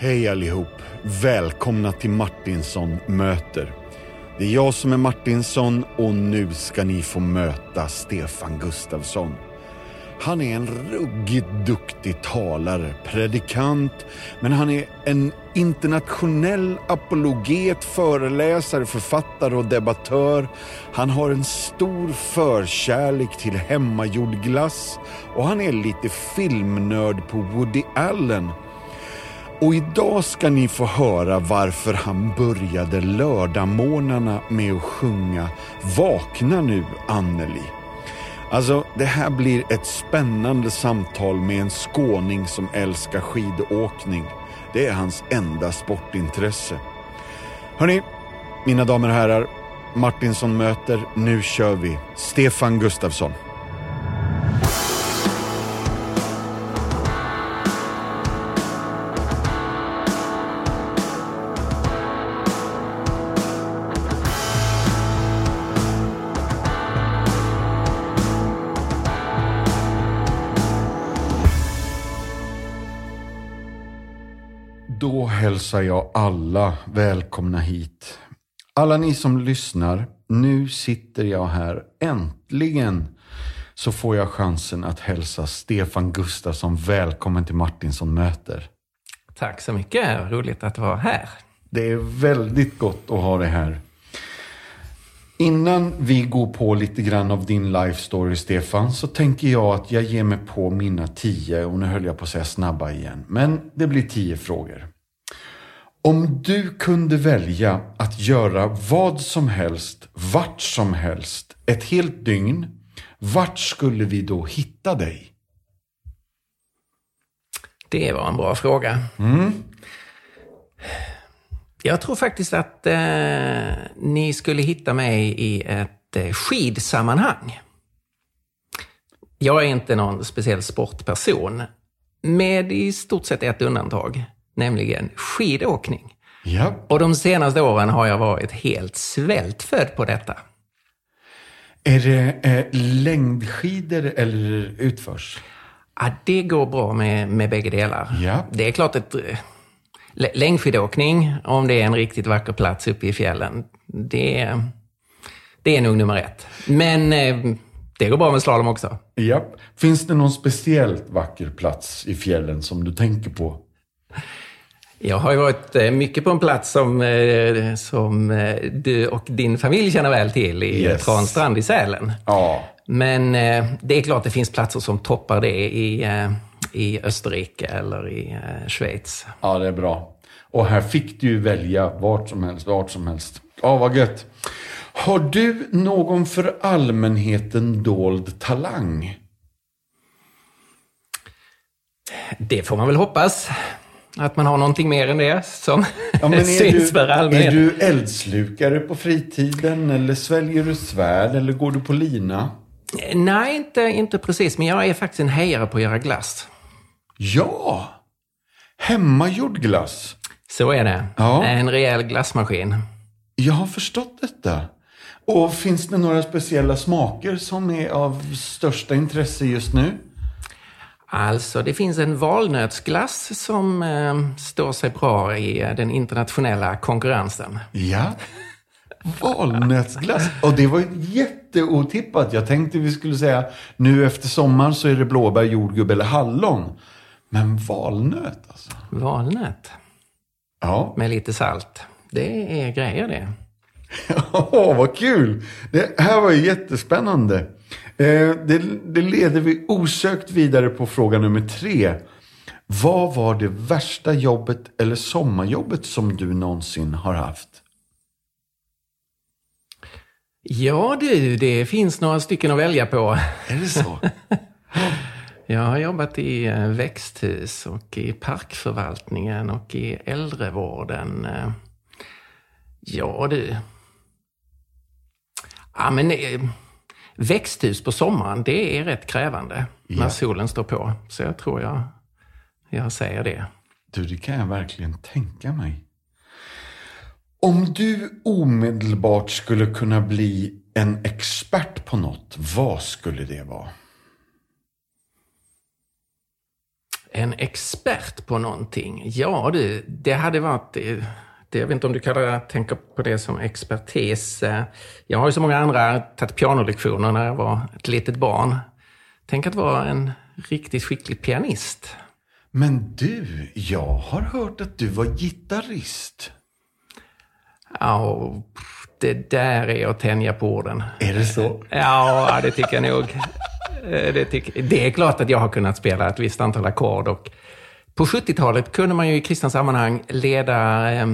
Hej allihop! Välkomna till Martinsson möter. Det är jag som är Martinsson och nu ska ni få möta Stefan Gustafsson. Han är en ruggigt duktig talare, predikant, men han är en internationell apologet, föreläsare, författare och debattör. Han har en stor förkärlek till hemmagjord glass och han är lite filmnörd på Woody Allen. Och idag ska ni få höra varför han började lördagmorgnarna med att sjunga Vakna nu Anneli. Alltså, det här blir ett spännande samtal med en skåning som älskar skidåkning. Det är hans enda sportintresse. Hörni, mina damer och herrar, Martinsson möter, nu kör vi. Stefan Gustafsson. Hälsar jag alla välkomna hit. Alla ni som lyssnar, nu sitter jag här. Äntligen så får jag chansen att hälsa Stefan Gustafsson välkommen till Martinsson möter. Tack så mycket. Roligt att vara här. Det är väldigt gott att ha det här. Innan vi går på lite grann av din life story, Stefan, så tänker jag att jag ger mig på mina tio, och nu höll jag på att säga snabba igen, men det blir tio frågor. Om du kunde välja att göra vad som helst, vart som helst, ett helt dygn, vart skulle vi då hitta dig? Det var en bra fråga. Mm. Jag tror faktiskt att eh, ni skulle hitta mig i ett eh, skidsammanhang. Jag är inte någon speciell sportperson, med i stort sett ett undantag, nämligen skidåkning. Ja. Och de senaste åren har jag varit helt svältfödd på detta. Är det eh, längdskidor eller utförs? Ja, det går bra med, med bägge delar. Ja. Det är klart att eh, lä- längdskidåkning, om det är en riktigt vacker plats uppe i fjällen, det, det är nog nummer ett. Men eh, det går bra med slalom också. Ja. Finns det någon speciellt vacker plats i fjällen som du tänker på? Jag har ju varit eh, mycket på en plats som, eh, som eh, du och din familj känner väl till, i Yes. Transtrand i Sälen. Ja. Men det är klart det finns platser som toppar det i, i Österrike eller i Schweiz. Ja, det är bra. Och här fick du välja vart som helst, vart som helst. Ja, vad gött. Har du någon för allmänheten dold talang? Det får man väl hoppas. Att man har någonting mer än det som Ja, syns för du, är allmänheten. du eldslukare på fritiden eller sväljer du svärd eller går du på lina? Nej, inte, inte precis. Men jag är faktiskt en hejare på att göra glass. Ja! Hemmagjord glass. Så är det. Ja. En rejäl glassmaskin. Jag har förstått detta. Och finns det några speciella smaker som är av största intresse just nu? Alltså, det finns en valnötsglass som eh, står sig bra i eh, den internationella konkurrensen. Ja. Valnötsglass. Och det var jätteotippat. Jag tänkte vi skulle säga nu efter sommaren så är det blåbär, jordgubb eller hallon. Men valnöt alltså. Valnöt Ja, med lite salt. Det är grejer det. Åh, vad kul! Det här var ju jättespännande. Eh, det, det leder vi osökt vidare på fråga nummer tre. Vad var det värsta jobbet eller sommarjobbet som du någonsin har haft? Ja du, det finns några stycken att välja på. Är det så? Jag har jobbat i eh, växthus och i parkförvaltningen och i äldrevården. Eh, Ja du. Ja men växthus på sommaren, det är rätt krävande Ja. när solen står på. Så jag tror jag, jag säger det. Du, det kan jag verkligen tänka mig. Om du omedelbart skulle kunna bli en expert på något, vad skulle det vara? En expert på någonting? Ja du, det hade varit... Det, jag vet inte om du kallar, tänker på det som expertis. Jag har ju så många andra tagit pianolektioner när jag var ett litet barn. Tänk att vara en riktigt skicklig pianist. Men du, jag har hört att du var gitarrist. Ja, det där är att tänja på orden. Är det så? Ja, det tycker jag nog. Eh, Det, tycker, det är klart att jag har kunnat spela ett visst antal ackord. Och på 70-talet kunde man ju i kristna sammanhang leda eh,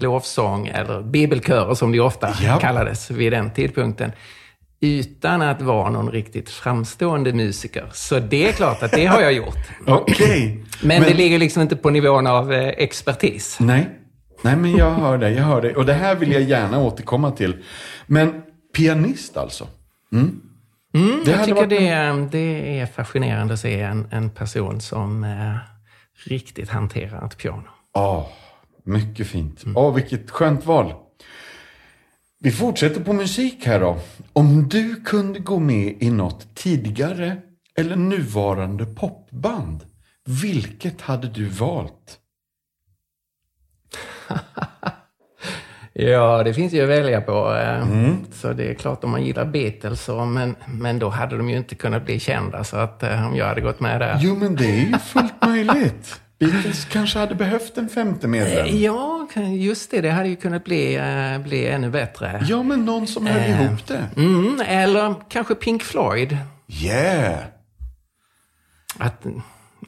lovsång, eller bibelkörer som det ofta Ja. kallades vid den tidpunkten, utan att vara någon riktigt framstående musiker. Så det är klart att det har jag gjort. Okej. Men, det ligger liksom inte på nivån av eh, expertis. Nej. Nej, men jag hör dig, jag hör dig. Och det här vill jag gärna återkomma till. Men pianist alltså? Mm. Mm, Det jag tycker det, det är fascinerande att se en, en person som eh, riktigt hanterar ett piano. Ja, mycket fint. Ja, vilket skönt val. Vi fortsätter på musik här då. Om du kunde gå med i något tidigare eller nuvarande popband, vilket hade du valt? Ja, det finns ju att välja på. eh, Så det är klart om man gillar Beatles, så, men, men då hade de ju inte kunnat bli kända. Så att eh, om jag hade gått med där. Jo, men det är ju fullt möjligt. Beatles kanske hade behövt en femte medlem. Ja, just det. Det hade ju kunnat bli, eh, bli ännu bättre. Ja, men någon som höll ihop det. Mm, eller kanske Pink Floyd. Yeah! Att,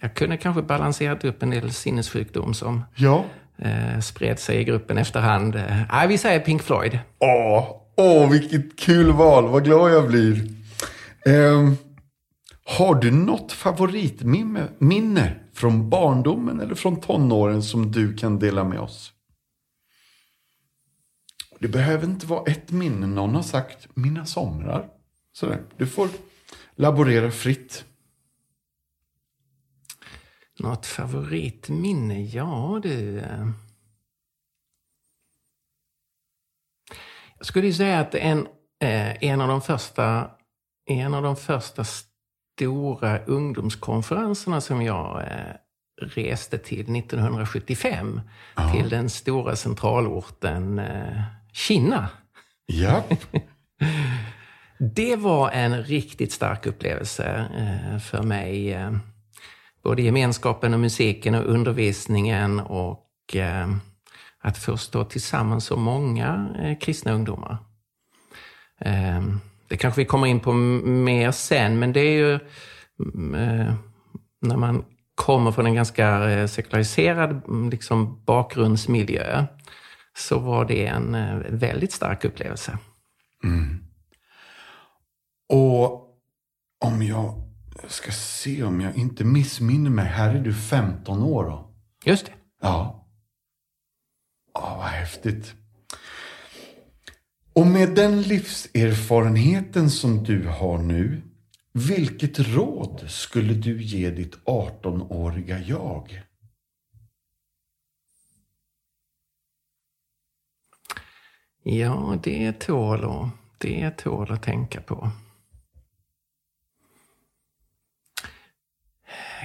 jag kunde kanske balanserat upp en del sinnessjukdom som Ja eh, spred sig i gruppen efterhand. Eh, vi säger Pink Floyd. Åh, åh, vilket kul val. Vad glad jag blir. Eh, har du något favoritminne minne från barndomen eller från tonåren som du kan dela med oss? Det behöver inte vara ett minne. Någon har sagt mina somrar. Sådär. Du får laborera fritt. Något favoritminne? Ja du. eh. Jag skulle säga att en, eh, en, av de första, en av de första stora ungdomskonferenserna som jag eh, reste till 1975 till den stora centralorten Kina. Ja. Det var en riktigt stark upplevelse för mig. Både gemenskapen och musiken och undervisningen och eh, att få stå tillsammans så många eh, kristna ungdomar. Eh, Det kanske vi kommer in på mer sen, men det är ju mm, eh, när man kommer från en ganska eh, sekulariserad mm, liksom, bakgrundsmiljö så var det en eh, väldigt stark upplevelse. Mm. Och om jag ska se om jag inte missminner mig. Här är du 15 år då. Just det. Ja. Ja, vad häftigt. Och med den livserfarenheten som du har nu, vilket råd skulle du ge ditt 18-åriga jag? Ja, det tål att, det tål att tänka på.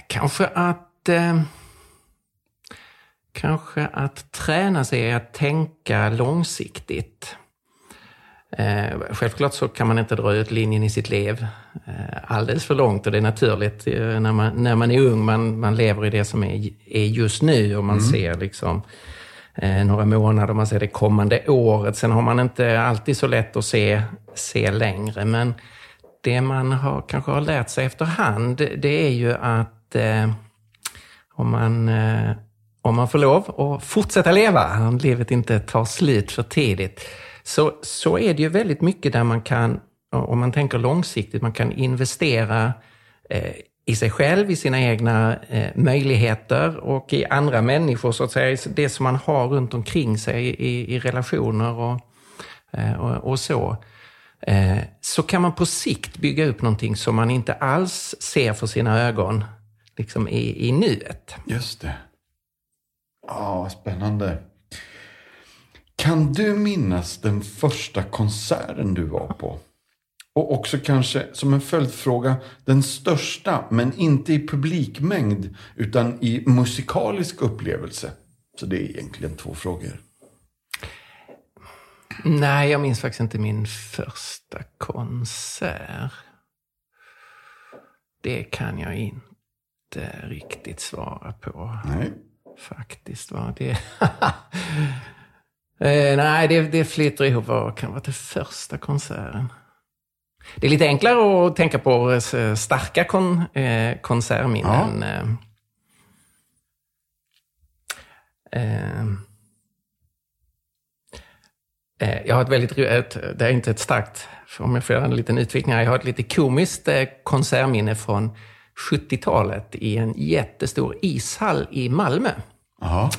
Kanske att... Eh, kanske att träna sig att tänka långsiktigt. Eh, självklart så kan man inte dra ut linjen i sitt liv eh, alldeles för långt och det är naturligt eh, när, man, när man är ung. Man, man lever i det som är, är just nu och man ser liksom eh, några månader, man ser det kommande året. Sen har man inte alltid så lätt att se, se längre. Men det man har, kanske har lärt sig efterhand, det är ju att eh, om, man, eh, om man får lov att fortsätta leva, om livet inte tar slut för tidigt, så, så är det ju väldigt mycket där man kan, om man tänker långsiktigt, man kan investera eh, i sig själv, i sina egna eh, möjligheter och i andra människor, så att säga, det som man har runt omkring sig i, i relationer och, eh, och, och så. Eh, så kan man på sikt bygga upp någonting som man inte alls ser för sina ögon liksom i, i nuet. Just det. Ja, vad spännande. Kan du minnas den första konserten du var på? Och också kanske som en följdfråga, den största, men inte i publikmängd, utan i musikalisk upplevelse. Så det är egentligen två frågor. Nej, jag minns faktiskt inte min första konsert. Det kan jag inte riktigt svara på. Nej. Faktiskt. Va? Det... eh, nej, det, det flyter ihop. Vad kan vara den första konserten? Det är lite enklare att tänka på eh, starka kon, eh, konsertminnen. Ja. Eh, eh, jag har ett väldigt, ett, det är inte ett starkt, om jag får göra en liten utvikning här, jag har ett lite komiskt eh, konsertminne från 70-talet i en jättestor ishall i Malmö. Aha.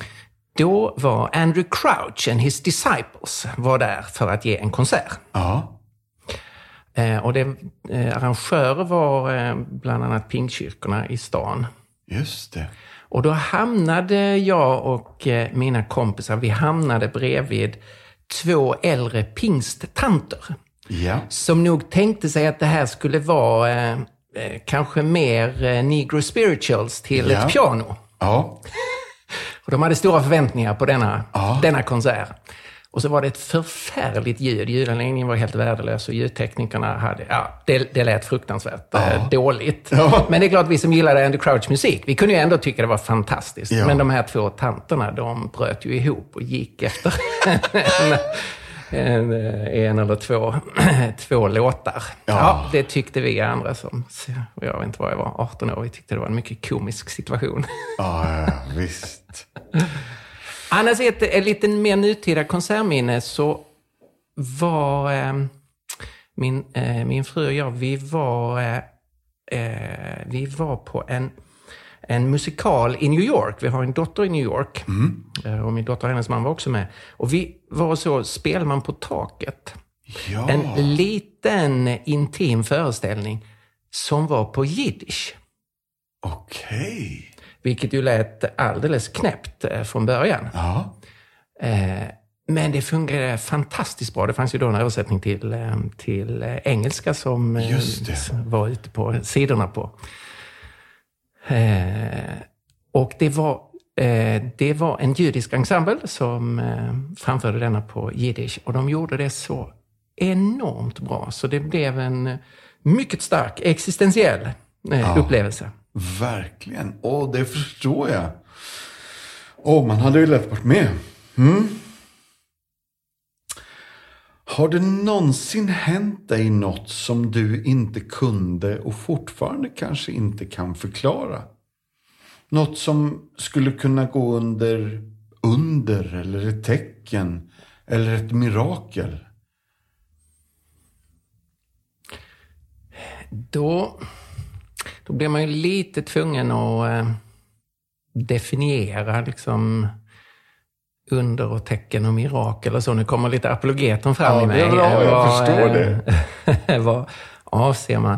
Då var Andrew Crouch and his disciples var där för att ge en konsert. Aha. Eh, och det, eh, arrangörer var eh, bland annat pingkyrkorna i stan. Just det. Och då hamnade jag och mina kompisar, vi hamnade bredvid två äldre pingsttanter. Ja. Som nog tänkte sig att det här skulle vara kanske mer eh, negro spirituals till ja. ett piano. Ja. och de hade stora förväntningar på denna, ja. denna konsert. Och så var det ett förfärligt ljud. Ljudanläggningen var helt värdelös och ljudteknikerna hade... Ja, det, det lät fruktansvärt ja. eh, dåligt. Ja. Men det är klart, vi som gillade Andy Crouch musik, vi kunde ju ändå tycka det var fantastiskt. Ja. Men de här två tanterna, de bröt ju ihop och gick efter en, en eller två, två låtar. Ja. ja. det tyckte vi andra som, jag vet inte vad jag var, 18 år, vi tyckte det var en mycket komisk situation. Ja, visst. Annars ett, ett lite mer nutida konsertminne så var eh, min, eh, min fru och jag, vi var, eh, eh, vi var på en, en musikal i New York. Vi har en dotter i New York. Mm. Eh, och min dotter och hennes man var också med. Och vi var så, Spelman på taket. Ja. En liten intim föreställning som var på jiddisch. Okej. Okay. Vilket ju lät alldeles knäppt eh, från början. Ja. Eh, men det fungerade fantastiskt bra. Det fanns ju då en översättning till, till engelska som var ute på sidorna på. Och det var, det var en judisk ensemble som framförde denna på jiddisch och de gjorde det så enormt bra så det blev en mycket stark existentiell ja. upplevelse. Verkligen. Åh, det förstår jag. Åh, man hade ju lätt varit med. Mm. Har det någonsin hänt dig något som du inte kunde och fortfarande kanske inte kan förklara? Något som skulle kunna gå under under eller ett tecken eller ett mirakel? Då då blir man ju lite tvungen att eh, definiera liksom under och tecken och mirakel och så. Nu kommer lite apologeten fram ja, i mig. Ja. Jag vad, förstår det. vad avser man?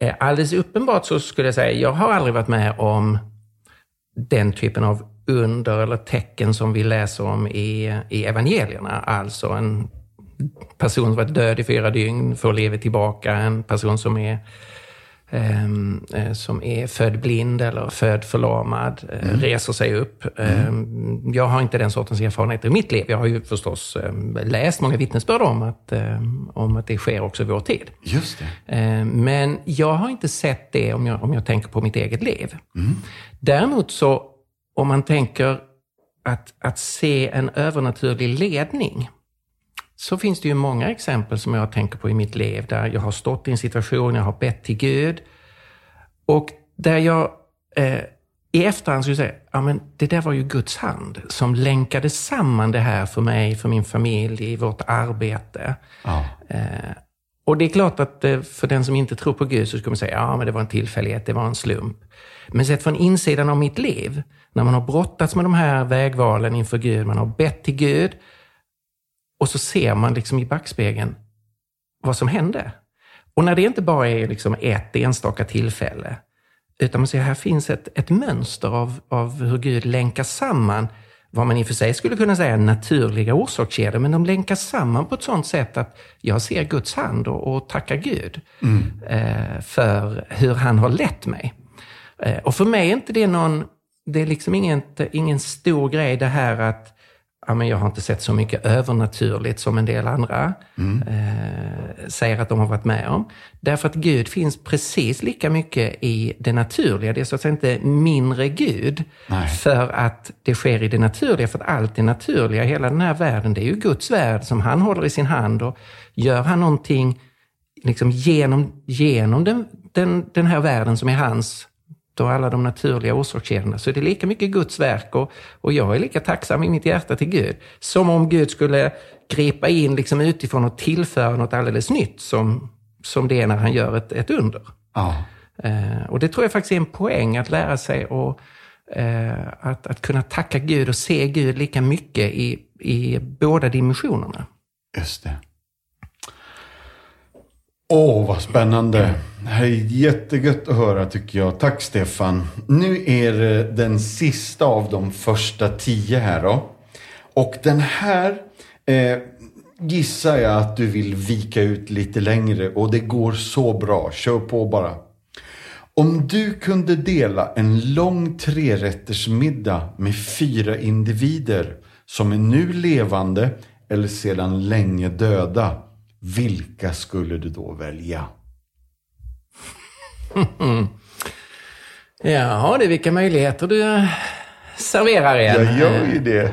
Eh, alldeles uppenbart så skulle jag säga, jag har aldrig varit med om den typen av under eller tecken som vi läser om i, i evangelierna. Alltså en person som varit död i fyra dygn får livet tillbaka, en person som är eh, som är född blind eller född förlamad, eh, mm. reser sig upp. Mm. jag har inte den sortens erfarenheter i mitt liv. Jag har ju förstås ehm, läst många vittnesbörd om att, om att det sker också i vår tid. Just det. men jag har inte sett det om jag, om jag tänker på mitt eget liv. Mm. Däremot så, om man tänker att, att se en övernaturlig ledning, så finns det ju många exempel som jag tänker på i mitt liv där jag har stått i en situation, jag har bett till Gud och där jag eh, i efterhand skulle säga, ja men det där var ju Guds hand som länkade samman det här för mig, för min familj, i vårt arbete. Ja. Eh, och det är klart att eh, för den som inte tror på Gud så skulle man säga, ja men det var en tillfällighet, det var en slump. Men sett från insidan av mitt liv, när man har brottats med de här vägvalen inför Gud, man har bett till Gud, och så ser man liksom i backspegeln vad som hände. Och när det inte bara är liksom ett enstaka tillfälle, utan man ser här finns ett, ett mönster av, av hur Gud länkar samman vad man i och för sig skulle kunna säga naturliga orsakskedjor, men de länkas samman på ett sådant sätt att jag ser Guds hand och, och tackar Gud mm. eh, för hur han har lett mig. Eh, och för mig är inte det någon, det är liksom ingen, ingen stor grej det här att ja, men jag har inte sett så mycket övernaturligt som en del andra mm. eh, säger att de har varit med om. Därför att Gud finns precis lika mycket i det naturliga. Det är så att säga inte mindre Gud Nej. för att det sker i det naturliga. För att allt det naturliga, hela den här världen, det är ju Guds värld som han håller i sin hand. Och gör han någonting liksom genom, genom den, den, den här världen som är hans och alla de naturliga orsakskedjorna, så är det lika mycket Guds verk och, och jag är lika tacksam i mitt hjärta till Gud. Som om Gud skulle gripa in liksom utifrån och tillföra något alldeles nytt som, som det är när han gör ett, ett under. Ja. Eh, och det tror jag faktiskt är en poäng att lära sig och, eh, att, att kunna tacka Gud och se Gud lika mycket i, i båda dimensionerna. Just det. Åh, vad spännande. Det här är jättegött att höra tycker jag. Tack Stefan. Nu är det den sista av de första tio här då. Och den här eh, gissar jag att du vill vika ut lite längre och det går så bra. Kör på bara. Om du kunde dela en lång trerättersmiddag med fyra individer som är nu levande eller sedan länge döda vilka skulle du då välja? Ja, det är vilka möjligheter du eh, serverar igen. Jag gör ju det.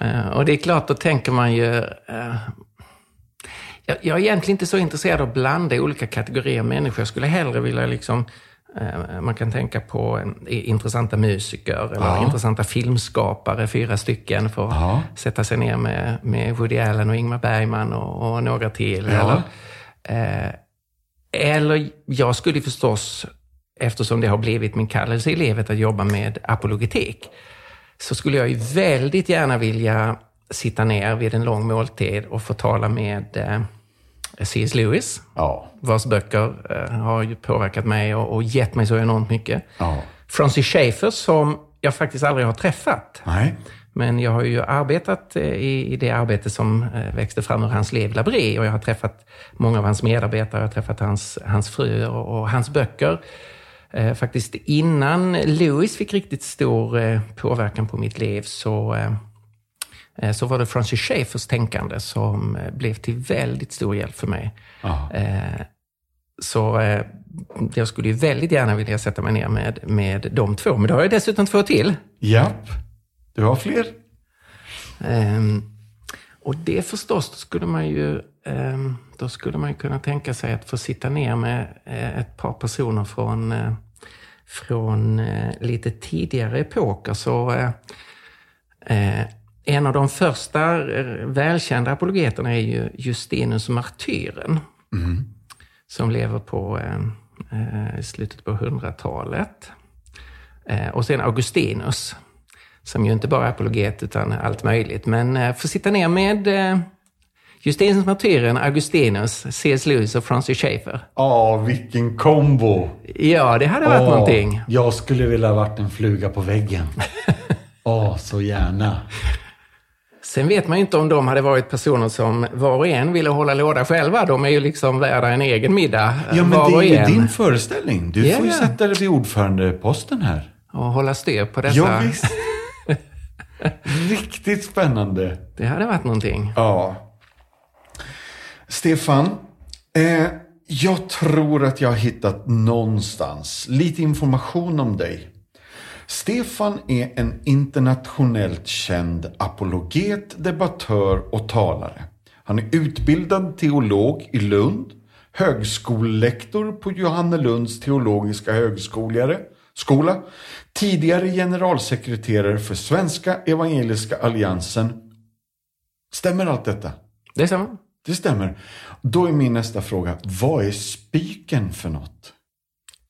Eh, och det är klart, då tänker man ju... Eh, jag är egentligen inte så intresserad av att blanda olika kategorier människor. Jag skulle hellre vilja liksom Eh, man kan tänka på intressanta musiker eller ja. intressanta filmskapare, fyra stycken, för att ja. sätta sig ner med, med Woody Allen och Ingmar Bergman och, och några till. Ja. Eller, eh, eller jag skulle förstås, eftersom det har blivit min kallelse i livet att jobba med apologetik, så skulle jag ju väldigt gärna vilja sitta ner vid en lång måltid och få tala med eh, C.S. Lewis, ja. vars böcker eh, har påverkat mig och, gett mig så enormt mycket. Ja. Francis Schaeffer, som jag faktiskt aldrig har träffat. Nej. Men jag har ju arbetat eh, i, det arbete som eh, växte fram ur hans liv, Labré, och jag har träffat många av hans medarbetare, jag har träffat hans, hans fru och, hans böcker. Faktiskt innan Lewis fick riktigt stor påverkan på mitt liv så så var det Francis Schaeffers tänkande som eh, blev till väldigt stor hjälp för mig. Aha. Eh, så jag skulle ju väldigt gärna vilja sätta mig ner med, med de två, men då har jag dessutom två till. Japp, du har fler. Um, och det förstås, skulle man ju um, då skulle man kunna tänka sig att få sitta ner med ett par personer från, från lite tidigare epoker. Så en av de första eh, välkända apologeterna är ju Justinus martyren. Mm. Som lever på eh, i slutet på 100-talet. Eh, och sen Augustinus, som ju inte bara är apologet utan allt möjligt. Men eh, få sitta ner med eh, Justinus martyren, Augustinus, C.S. Lewis och Francis Schaeffer. Ja, vilken kombo! Ja, det hade varit oh, någonting. Jag skulle vilja ha varit en fluga på väggen. Oh, så gärna. Sen vet man ju inte om de hade varit personer som var och en ville hålla låda själva. De är ju liksom värda en egen middag. Ja, men det är ju din föreställning. Du yeah. får ju sätta dig vid ordförandeposten här. Och hålla styr på dessa... Ja, visst. Riktigt spännande. Det hade varit någonting. Ja. Stefan, eh, jag tror att jag har hittat någonstans lite information om dig. Stefan är en internationellt känd apologet, debattör och talare. Han är utbildad teolog i Lund, högskolelektor på Johannelunds teologiska högskola, tidigare generalsekreterare för Svenska Evangeliska Alliansen. Stämmer allt detta? Det stämmer. Det stämmer. Då är min nästa fråga, vad är Spiken för något?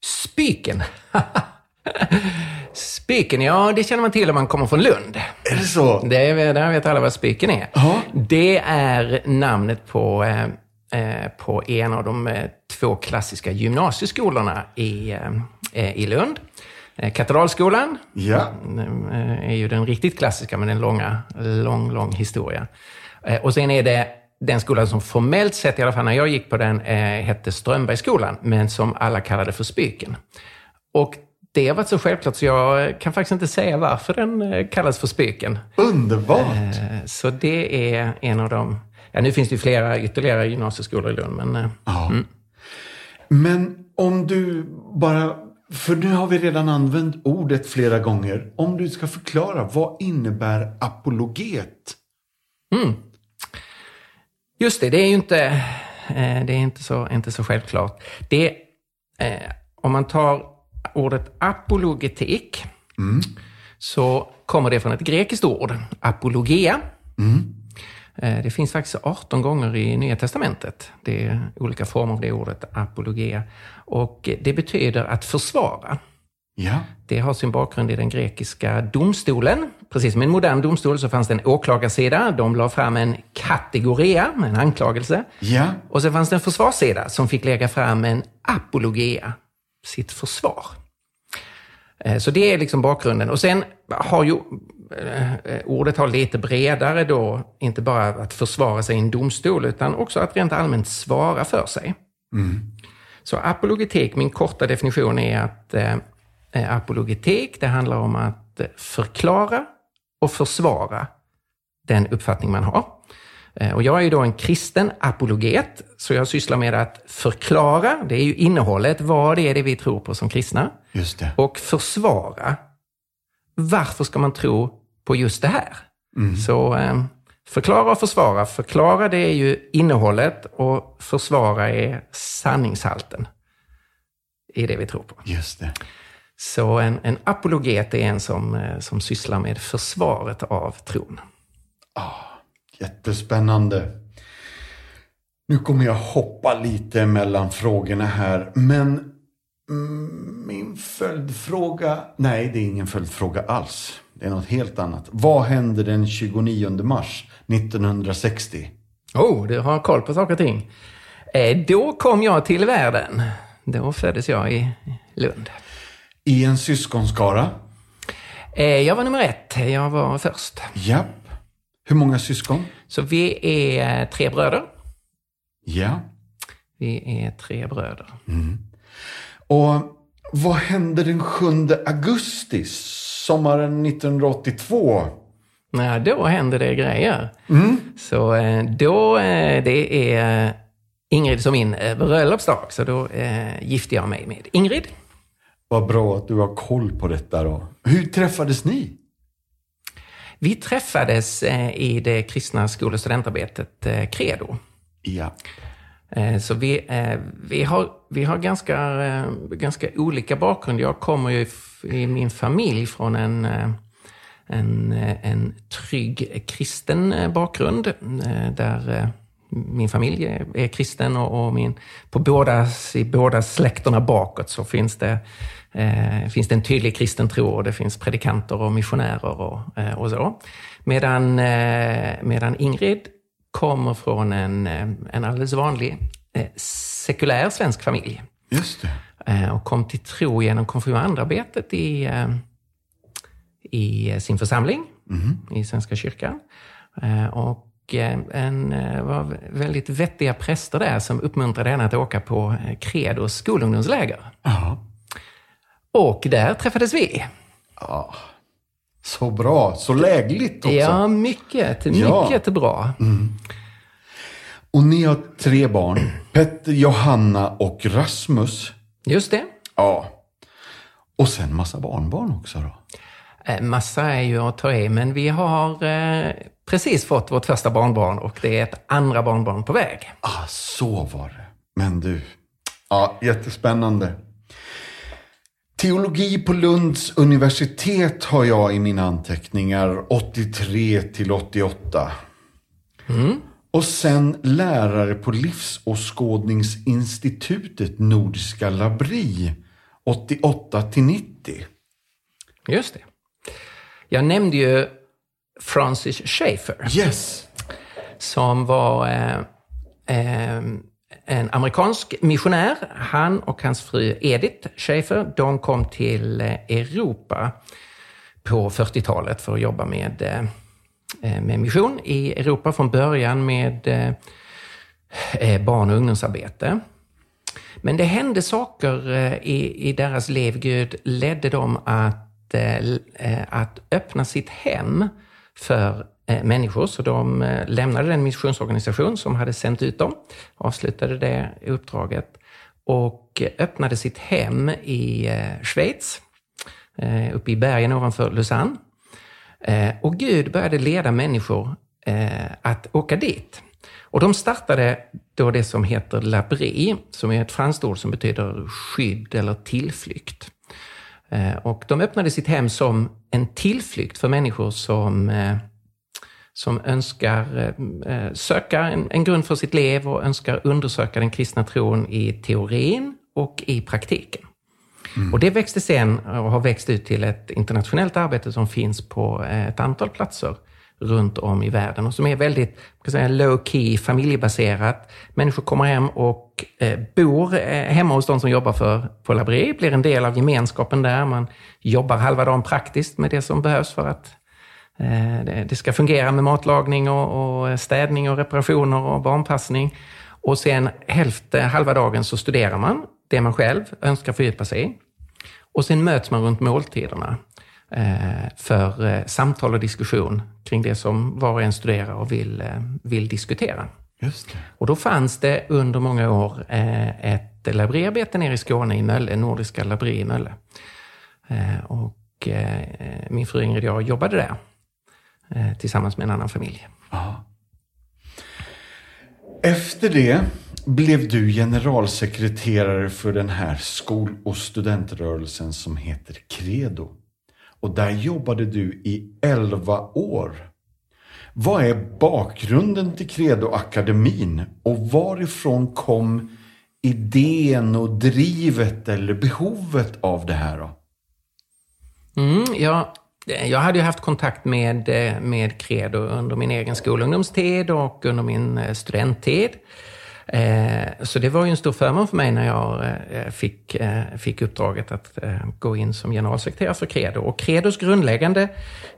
Spiken? Spiken, ja det känner man till om man kommer från Lund. Är det så? Det, där vet alla vad Spiken är. Aha. Det är namnet på, eh, eh, på en av de eh, två klassiska gymnasieskolorna i, eh, i Lund. Eh, Katedralskolan Ja. eh, är ju den riktigt klassiska med en långa, lång, lång historia. Eh, Och sen är det den skolan som formellt sett, i alla fall när jag gick på den, eh, hette Strömbergsskolan, men som alla kallade för Spyken. Och det har varit så självklart så jag kan faktiskt inte säga varför den eh, kallas för Spyken. Underbart! Eh, Så det är en av de... Ja, nu finns det ju flera ytterligare gymnasieskolor i Lund, men... eh, Ja. Men om du bara, för nu har vi redan använt ordet flera gånger. Om du ska förklara, vad innebär apologet? Just det, det är ju inte, det är inte, så, inte så självklart. Det, om man tar ordet apologetik, så kommer det från ett grekiskt ord, apologea. Eh, Det finns faktiskt 18 gånger i Nya Testamentet. Det är olika former av det ordet, apologea. Och det betyder att försvara. Ja. Det har sin bakgrund i den grekiska domstolen. Precis som i en modern domstol så fanns det en åklagarsida. De la fram en kategoria, en anklagelse. Ja. Och sen fanns det en försvarssida som fick lägga fram en apologea, sitt försvar. Eh, Så det är liksom bakgrunden. Och sen har ju eh, ordet har lite bredare då, inte bara att försvara sig i en domstol, utan också att rent allmänt svara för sig. Så apologetik, min korta definition är att eh, eh, apologetik, det handlar om att eh, förklara och försvara den uppfattning man har. Eh, Och jag är ju då en kristen apologet, så jag sysslar med att förklara, det är ju innehållet, vad det är det vi tror på som kristna, Just det. och försvara. Varför ska man tro på just det här? Så eh, förklara och försvara. Förklara det är ju innehållet och försvara är sanningshalten i det vi tror på. Just det. Så en, en apologet är en som, eh, som sysslar med försvaret av tron. Jättespännande. Nu kommer jag hoppa lite mellan frågorna här, men mm, min följdfråga... Nej, det är ingen följdfråga alls. Det är något helt annat. Vad hände den 29 mars 1960? Oh, du har koll på saker och ting. Eh, då kom jag till världen. Då föddes jag i Lund. I en syskonskara? Eh, jag var nummer ett. Jag var först. Japp. Hur många syskon? Så vi är tre bröder. Ja. Vi är tre bröder. Och vad hände den 7 augusti, sommaren 1982? Ja, då händer det grejer. Så eh, då, eh, det är eh, Ingrid som min eh, bröllopsdag. Så då eh, gifte jag mig med Ingrid. Vad bra att du har koll på detta då. Hur träffades ni? Vi träffades eh, i det kristna skol och studentarbetet eh, Credo. Ja. Eh, Så vi, vi har, vi har ganska, ganska olika bakgrund. Jag kommer ju i min familj från en, en, en trygg kristen bakgrund. Där min familj är, kristen och, och min, på båda, i båda släkterna bakåt så finns det, eh, finns det en tydlig kristen tro och det finns predikanter och missionärer och, eh, och så. Medan, eh, medan Ingrid kommer från en, eh, en alldeles vanlig eh, sekulär svensk familj. Just det. Eh, Och kom till tro genom konfirmandarbetet i, i sin församling, i Svenska kyrkan. Och en, var väldigt vettiga präster där som uppmuntrade henne att åka på Credos skolungdomsläger. Ja. Och där träffades vi. Så bra. Så lägligt också. Ja, mycket, Ja. mycket bra. Och ni har tre barn. Petter, Johanna och Rasmus. Just det. Ja. Och sen massa barnbarn också då. Eh, Massa är ju att ta i, men vi har eh, precis fått vårt första barnbarn och det är ett andra barnbarn på väg. Ah, så var det. Men du. Ja, jättespännande. Teologi på Lunds universitet har jag i mina anteckningar 83 till 88. Och sen lärare på Livsåskådningsinstitutet Nordiska Labri 88 till 90. Just det. Jag nämnde ju Francis Schaeffer Yes! som var eh, eh, en amerikansk missionär. Han och hans fru Edith Schaefer, de kom till eh, Europa på 40-talet för att jobba med, eh, eh, med mission i Europa från början med barn och ungdomsarbete. Men det hände saker i, i deras liv. Gud ledde dem att, att öppna sitt hem för Eh, människor, så de eh, lämnade den missionsorganisation som hade sänt ut dem, avslutade det uppdraget och öppnade sitt hem i eh, Schweiz, uppe i bergen ovanför Lausanne. Och Gud började leda människor att åka dit. Och de startade då det som heter labri, som är ett franskt ord som betyder skydd eller tillflykt. Och de öppnade sitt hem som en tillflykt för människor som som önskar eh, eh, söka en, en, grund för sitt liv och önskar undersöka den kristna tron i teorin och i praktiken. Mm. Och det växte sen och har växt ut till ett internationellt arbete som finns på eh, ett antal platser runt om i världen och som är väldigt low key, familjebaserat. Människor kommer hem och eh, bor eh, hemma hos de som jobbar för, på Labri, blir en del av gemenskapen där. Man jobbar halva dagen praktiskt med det som behövs för att det ska fungera med matlagning och städning och reparationer och barnpassning. Och sen hälften, halva dagen så studerar man det man själv önskar fördjupa sig i. Och sen möts man runt måltiderna eh, för eh, samtal och diskussion kring det som var och en studerar och vill, vill diskutera. Och då fanns det under många år ett labriarbete nere i Skåne i Mölle, Nordiska labri i Mölle. Och min fru Ingrid och jag jobbade där eh, tillsammans med en annan familj. Aha. Efter det blev du generalsekreterare för den här skol och studentrörelsen som heter Credo. Och där jobbade du i 11 år. Vad är bakgrunden till Credo-akademin och varifrån kom idén och drivet eller behovet av det här? Då? Mm, ja, jag hade ju haft kontakt med, eh, med Credo under min egen skolungdomstid och under min eh, studenttid. Eh, så det var ju en stor förmån för mig när jag fick, fick uppdraget att gå in som generalsekreterare för Credo. Och Credos grundläggande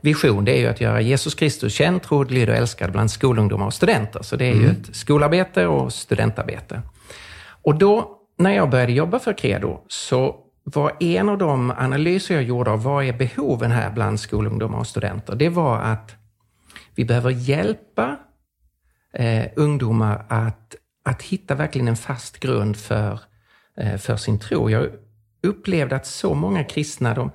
vision det är ju att göra Jesus Kristus känd, trodd, lydd och älskad bland skolungdomar och studenter. Så det är mm. ju ett skolarbete och studentarbete. Och då, när jag började jobba för Credo, så var en av de analyser jag gjorde av vad är behoven här bland skolungdomar och studenter, det var att vi behöver hjälpa eh, ungdomar att, att hitta verkligen en fast grund för, eh, för sin tro. Jag upplevde att så många kristna, de,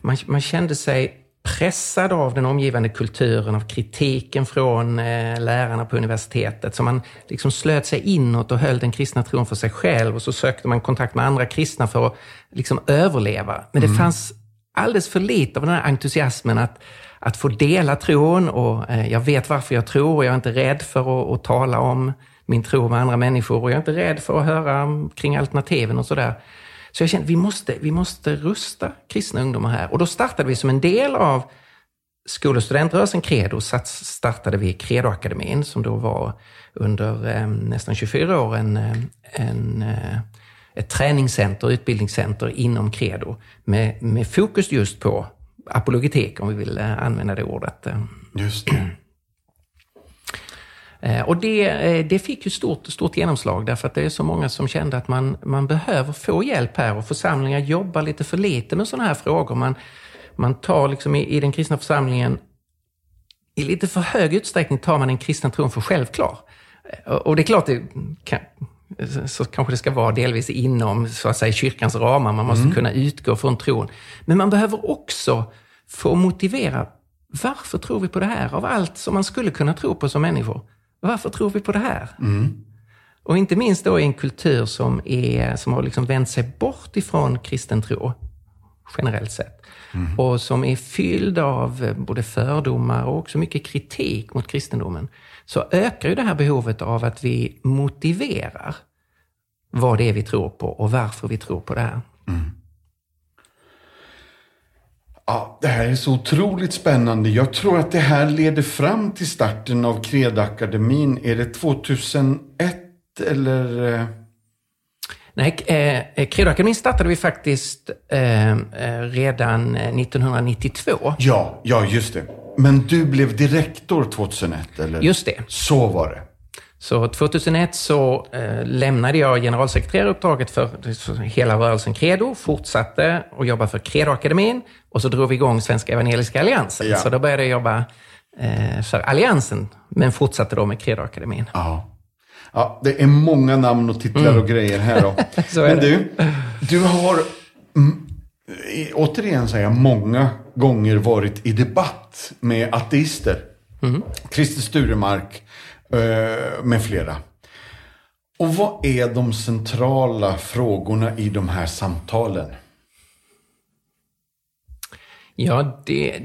man, man kände sig pressad av den omgivande kulturen, av kritiken från eh, lärarna på universitetet. Så man liksom slöt sig inåt och höll den kristna tron för sig själv och så sökte man kontakt med andra kristna för att liksom överleva. Men mm. det fanns alldeles för lite av den här entusiasmen att, att få dela tron och eh, jag vet varför jag tror och jag är inte rädd för att, att tala om min tro med andra människor och jag är inte rädd för att höra kring alternativen och sådär. Så jag kände, vi måste, vi måste rusta kristna ungdomar här. Och då startade vi som en del av skol och studentrörelsen Credo, startade vi Credoakademin som då var under eh, nästan 24 år en, eh, en, eh, ett träningscenter, utbildningscenter inom Credo med, med fokus just på apologetik, om vi vill eh, använda det ordet. Eh. Just det. Eh, och det, eh, det fick ju stort, stort genomslag därför att det är så många som kände att man, man behöver få hjälp här och församlingar jobbar lite för lite med sådana här frågor. Man, man tar liksom i, i den kristna församlingen, i lite för hög utsträckning tar man den kristna tron för självklar. Eh, och det är klart, det kan, så kanske det ska vara delvis inom så att säga, kyrkans ramar. Man måste mm. kunna utgå från tron. Men man behöver också få motivera varför tror vi på det här? Av allt som man skulle kunna tro på som människor. Varför tror vi på det här? Mm. Och inte minst då i en kultur som, är, som har liksom vänt sig bort ifrån kristen tro, generellt sett. Mm. Och som är fylld av eh, både fördomar och också mycket kritik mot kristendomen. Så ökar ju det här behovet av att vi motiverar vad det är vi tror på och varför vi tror på det här. Mm. Ja, det här är så otroligt spännande. Jag tror att det här leder fram till starten av Kredakademin. Är det 2001 eller? eh, Nej, eh, Credoakademin startade vi faktiskt eh, eh, redan eh, 1992. Ja, ja just det. Men du blev direktor 2001 eller? Just det. Så var det. Så 2001 så eh, lämnade jag generalsekreteraruppdraget för för hela rörelsen Credo, fortsatte att jobba för Credoakademin och så drog vi igång Svenska Evangeliska Alliansen. Ja. Så då började jag jobba eh, för Alliansen, men fortsatte då med Credoakademin. Ja. ja. Det är många namn och titlar och grejer här då. Mm. Så är Men du, du har mm, återigen säger jag många gånger varit i debatt med ateister. Mm. Christer Sturemark Eh, med flera. Och vad är de centrala frågorna i de här samtalen? Ja, det,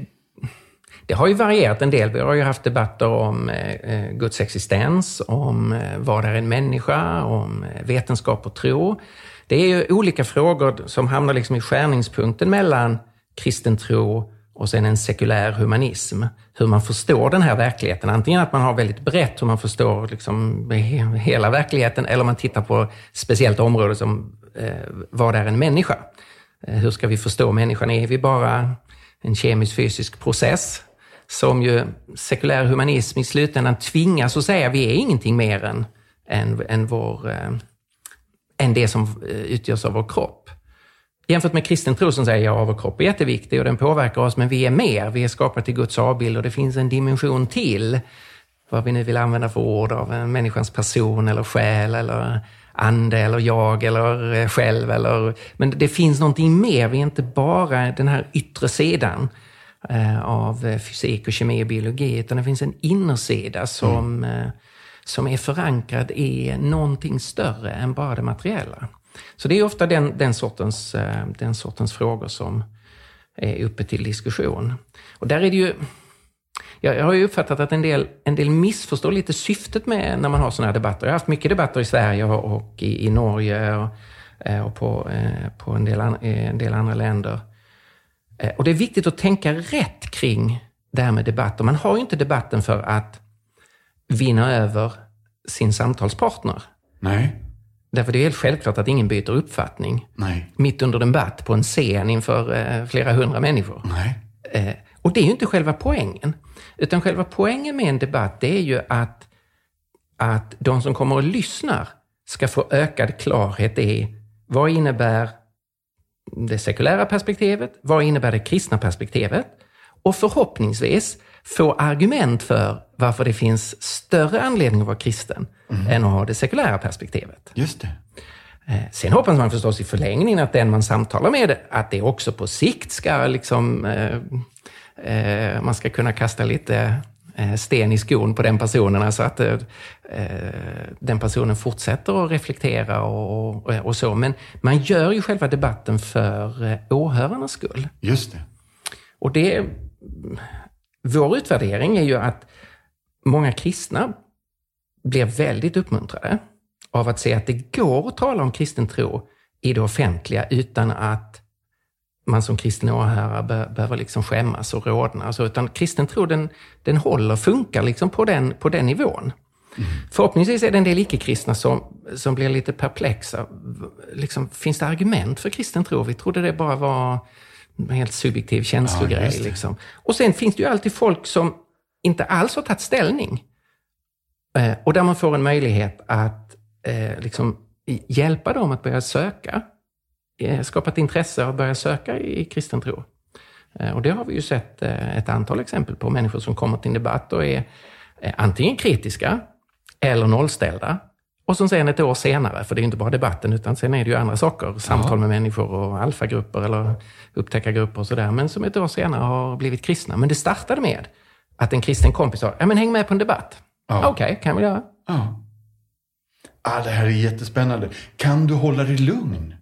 det har ju varierat en del. Vi har ju haft debatter om eh, eh Guds existens, om eh, vad är en människa, om eh, vetenskap och tro. Det är ju olika frågor som hamnar liksom i skärningspunkten mellan kristen tro och sen en sekulär humanism. Hur man förstår den här verkligheten. Antingen att man har väldigt brett hur man förstår liksom hela verkligheten eller man tittar på speciellt område som eh, vad är en människa? Eh, hur ska vi förstå människan? Är vi bara en kemisk-fysisk process? Som ju sekulär humanism i slutändan tvingas att säga, vi är ingenting mer än, än, än, vår, eh, än det som eh, utgörs av vår kropp. Jämfört med kristen tro som säger ja, vår kropp är jätteviktig och den påverkar oss, men vi är mer. Vi är skapade till Guds avbild och det finns en dimension till, vad vi nu vill använda för ord, av en människans person eller själ eller ande eller jag eller eh, själv. Eller, men det finns någonting mer. Vi är inte bara den här yttre sidan eh, av eh, fysik och kemi och biologi, utan det finns en innersida som, eh, som är förankrad i någonting större än bara det materiella. Så det är ofta den, den, sortens, eh, den sortens frågor som är uppe till diskussion. Och där är det ju... Jag, har ju uppfattat att en del, en del missförstår lite syftet med när man har sådana här debatter. Jag har haft mycket debatter i Sverige och, i, i Norge och, eh, och på, eh, på en, del an, en del andra länder. Och det är viktigt att tänka rätt kring det här med debatter. Man har ju inte debatten för att vinna över sin samtalspartner. Nej, Därför det är helt självklart att ingen byter uppfattning nej, mitt under en debatt på en scen inför eh, flera hundra människor. Eh, och det är ju inte själva poängen. Utan själva poängen med en debatt, det är ju att, att de som kommer och lyssnar ska få ökad klarhet i vad innebär det sekulära perspektivet? Vad innebär det kristna perspektivet? Och förhoppningsvis få argument för varför det finns större anledning att vara kristen än att ha det sekulära perspektivet. Just det. Eh, Sen hoppas man förstås i förlängningen att den man samtalar med, att det också på sikt ska liksom, eh, eh, man ska kunna kasta lite eh, sten i skon på den personen, alltså att eh, den personen fortsätter att reflektera och, och, och så. Men man gör ju själva debatten för åhörarnas skull. Just det. Och det, vår utvärdering är ju att många kristna blir väldigt uppmuntrade av att se att det går att tala om kristen tro i det offentliga utan att man som kristen åhörare be- behöver liksom skämmas och rodna. Alltså, utan kristen tro den, den håller, funkar liksom på den, på den nivån. Förhoppningsvis är det en del icke-kristna som, som blir lite perplexa. Liksom, finns det argument för kristen tro? Vi trodde det bara var helt subjektiv Ja, känslogrej. det. liksom. Och sen finns det ju alltid folk som inte alls har tagit ställning. Eh, och där man får en möjlighet att eh, liksom, hjälpa dem att börja söka. Eh, skapa ett intresse att börja söka i, i kristen tro. Eh, och det har vi ju sett eh, ett antal exempel på. Människor som kommer till en debatt och är eh, antingen kritiska eller nollställda. Och som sen ett år senare, för det är ju inte bara debatten, utan sen är det ju andra saker. Samtal med människor och alfagrupper eller upptäckargrupper och sådär. Men som ett år senare har blivit kristna. Men det startade med att en kristen kompis sa, ja men häng med på en debatt. Ja. Okej, kan vi göra. Ja. Ah, det här är jättespännande. Kan du hålla dig lugn?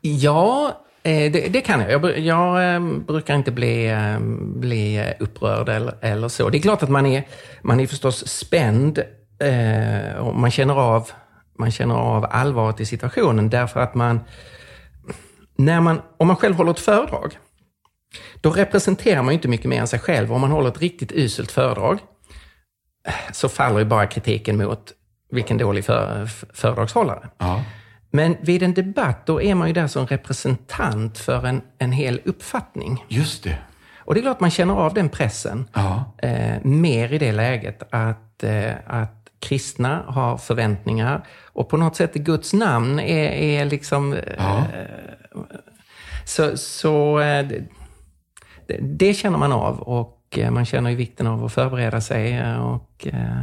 Ja, eh, det, det kan jag. Jag, jag eh, brukar inte bli, eh, bli upprörd eller, eller så. Det är klart att man är, man är förstås spänd eh, och man känner, av, man känner av allvaret i situationen därför att man, när man, om man själv håller ett föredrag, då representerar man inte mycket mer än sig själv. Om man håller ett riktigt uselt föredrag, så faller ju bara kritiken mot vilken dålig för, föredragshållare. Ja. Men vid en debatt, då är man ju där som representant för en, en hel uppfattning. Just det. Och det är klart man känner av den pressen Ja. eh, mer i det läget att, eh, att kristna har förväntningar och på något sätt i Guds namn är, är liksom... Eh, Ja. Så, så eh, det, det känner man av och eh, man känner ju vikten av att förbereda sig eh, och eh,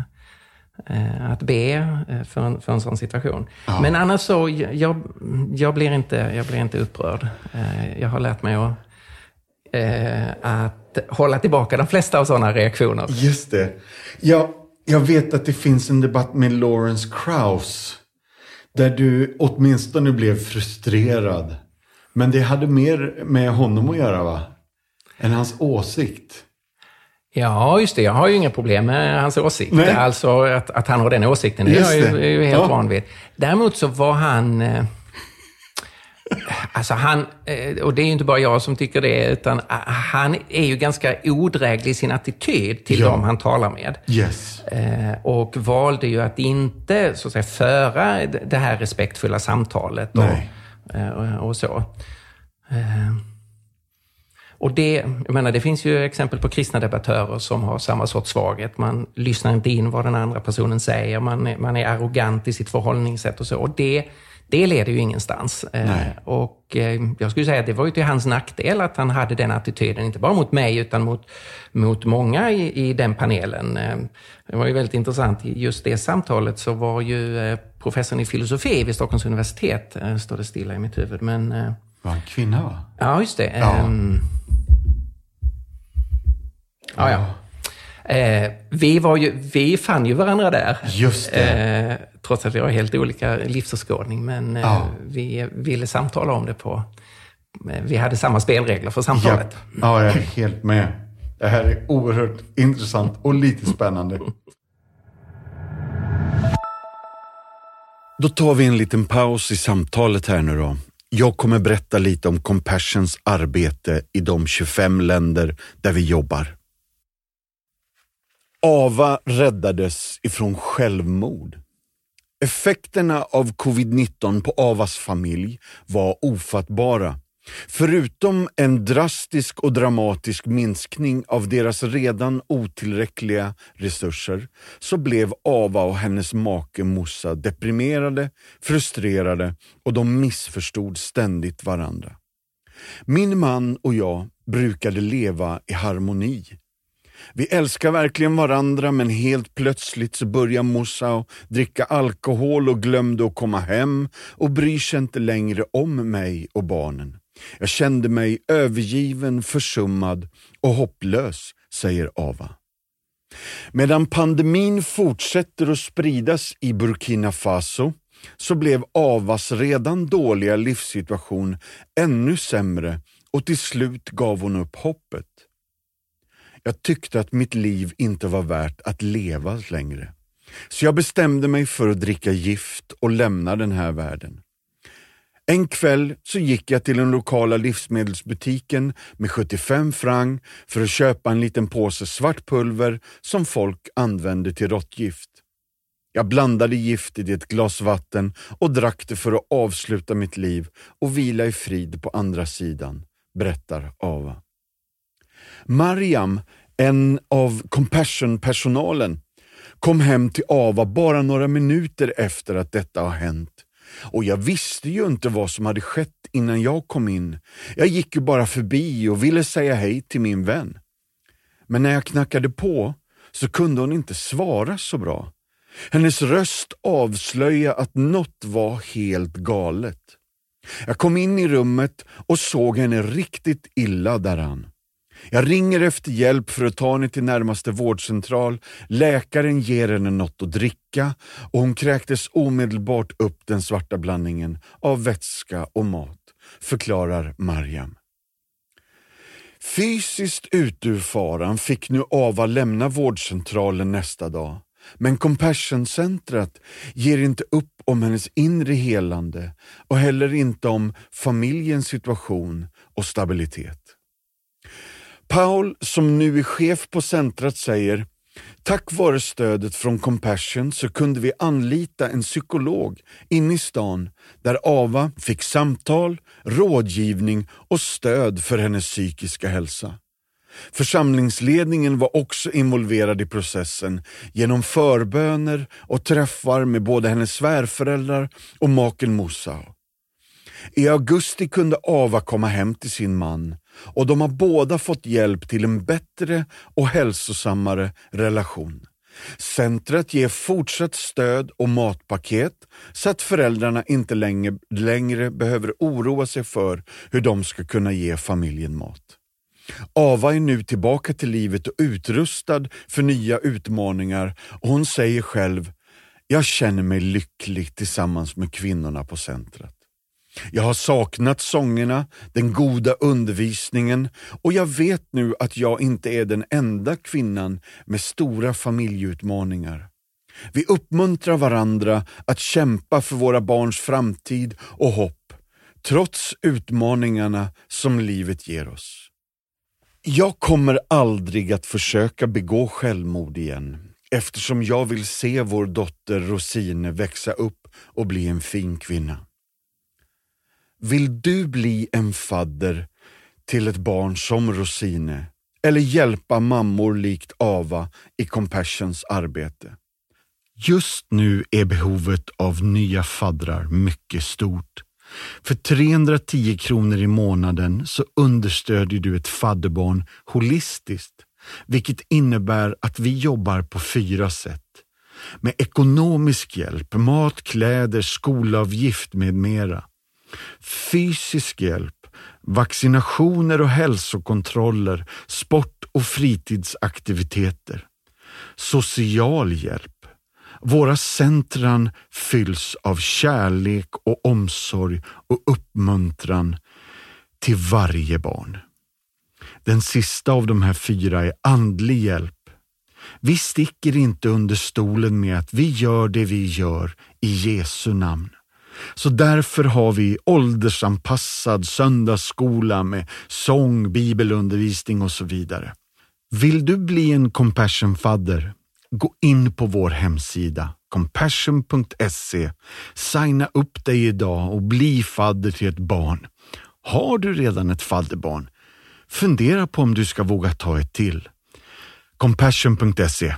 eh, att be eh, för en, för en sån situation. Ja. Men annars så, jag, jag, blir inte, jag blir inte upprörd. Eh, Jag har lärt mig att, eh, att hålla tillbaka de flesta av sådana reaktioner. Just det. Jag, jag vet att det finns en debatt med Lawrence Krauss. Där du åtminstone blev frustrerad. Men det hade mer med honom att göra va? Än hans åsikt. Ja, just det. Jag har ju inga problem med hans åsikt. Nej. Alltså att, att han har den åsikten, det är jag ju, det. är ju helt Ja. van vid. Däremot så var han... eh, Alltså han, eh, och det är ju inte bara jag som tycker det, utan ah, han är ju ganska odräglig i sin attityd till Ja. dem han talar med. Yes. Eh, Och valde ju att inte så att säga, föra det här respektfulla samtalet och, eh, och, så. Eh, Och det, jag menar, det finns ju exempel på kristna debattörer som har samma sorts svaghet. Man lyssnar inte in vad den andra personen säger, man är, man är arrogant i sitt förhållningssätt och så. Och det, det leder ju ingenstans. Eh, Nej. Och eh, jag skulle säga att det var ju till hans nackdel att han hade den attityden, inte bara mot mig utan mot, mot många i, i den panelen. Eh, Det var ju väldigt intressant. I just det samtalet så var ju professorn i filosofi vid Stockholms universitet, står det stilla i mitt huvud, men Var en kvinna va? Ja, just det. Ja. Ehm, ja, ja. Eh, vi, var ju, vi fann ju varandra där. Just det. Eh, trots att vi har helt olika livsåskådning. Men eh, Ja. vi ville samtala om det på... eh, Vi hade samma spelregler för samtalet. Ja. ja, jag är helt med. Det här är oerhört intressant och lite spännande. Då tar vi en liten paus i samtalet här nu då. Jag kommer berätta lite om Compassions arbete i de 25 länder där vi jobbar. Ava räddades ifrån självmord. Effekterna av covid-19 på Avas familj var ofattbara. Förutom en drastisk och dramatisk minskning av deras redan otillräckliga resurser så blev Ava och hennes make Mossa deprimerade, frustrerade och de missförstod ständigt varandra. Min man och jag brukade leva i harmoni. Vi älskar verkligen varandra men helt plötsligt så börjar Musa dricka alkohol och glömde att komma hem och bryr sig inte längre om mig och barnen. Jag kände mig övergiven, försummad och hopplös, säger Ava. Medan pandemin fortsätter att spridas i Burkina Faso så blev Avas redan dåliga livssituation ännu sämre och till slut gav hon upp hoppet. Jag tyckte att mitt liv inte var värt att leva längre. Så jag bestämde mig för att dricka gift och lämna den här världen. En kväll så gick jag till den lokala livsmedelsbutiken med 75 franc för att köpa en liten påse svart pulver som folk använde till råttgift. Jag blandade giftet i ett glas vatten och drack det för att avsluta mitt liv och vila i frid på andra sidan, berättar Ava. Mariam, en av Compassion-personalen, kom hem till Ava bara några minuter efter att detta har hänt. Och jag visste ju inte vad som hade skett innan jag kom in. Jag gick ju bara förbi och ville säga hej till min vän. Men när jag knackade på så kunde hon inte svara så bra. Hennes röst avslöjade att något var helt galet. Jag kom in i rummet och såg henne riktigt illa däran. Jag ringer efter hjälp för att ta henne till närmaste vårdcentral. Läkaren ger henne något att dricka och hon kräktes omedelbart upp den svarta blandningen av vätska och mat, förklarar Mariam. Fysiskt ut ur faran fick nu Ava lämna vårdcentralen nästa dag. Men Compassion-centret ger inte upp om hennes inre helande och heller inte om familjens situation och stabilitet. Paul, som nu är chef på centret, säger Tack vare stödet från Compassion så kunde vi anlita en psykolog inne i stan där Ava fick samtal, rådgivning och stöd för hennes psykiska hälsa. Församlingsledningen var också involverad i processen genom förböner och träffar med både hennes svärföräldrar och maken Moussa. I augusti kunde Ava komma hem till sin man och de har båda fått hjälp till en bättre och hälsosammare relation. Centret ger fortsatt stöd och matpaket så att föräldrarna inte längre, längre behöver oroa sig för hur de ska kunna ge familjen mat. Ava är nu tillbaka till livet och utrustad för nya utmaningar och hon säger själv jag känner mig lycklig tillsammans med kvinnorna på centret. Jag har saknat sångerna, den goda undervisningen och jag vet nu att jag inte är den enda kvinnan med stora familjeutmaningar. Vi uppmuntrar varandra att kämpa för våra barns framtid och hopp, trots utmaningarna som livet ger oss. Jag kommer aldrig att försöka begå självmord igen eftersom jag vill se vår dotter Rosine växa upp och bli en fin kvinna. Vill du bli en fadder till ett barn som Rosine eller hjälpa mammor likt Ava i Compassions arbete? Just nu är behovet av nya faddrar mycket stort. För 310 kronor i månaden så understödjer du ett fadderbarn holistiskt, vilket innebär att vi jobbar på fyra sätt. Med ekonomisk hjälp, mat, kläder, skolavgift med mera fysisk hjälp, vaccinationer och hälsokontroller, sport och fritidsaktiviteter, social hjälp. Våra centran fylls av kärlek och omsorg och uppmuntran till varje barn. Den sista av de här fyra är andlig hjälp. Vi sticker inte under stolen med att vi gör det vi gör i Jesu namn. Så därför har vi åldersanpassad söndagsskola med sång, bibelundervisning och så vidare. Vill du bli en compassion-fadder? Gå in på vår hemsida compassion.se. Signa upp dig idag och bli fadder till ett barn. Har du redan ett fadderbarn? Fundera på om du ska våga ta ett till. Compassion.se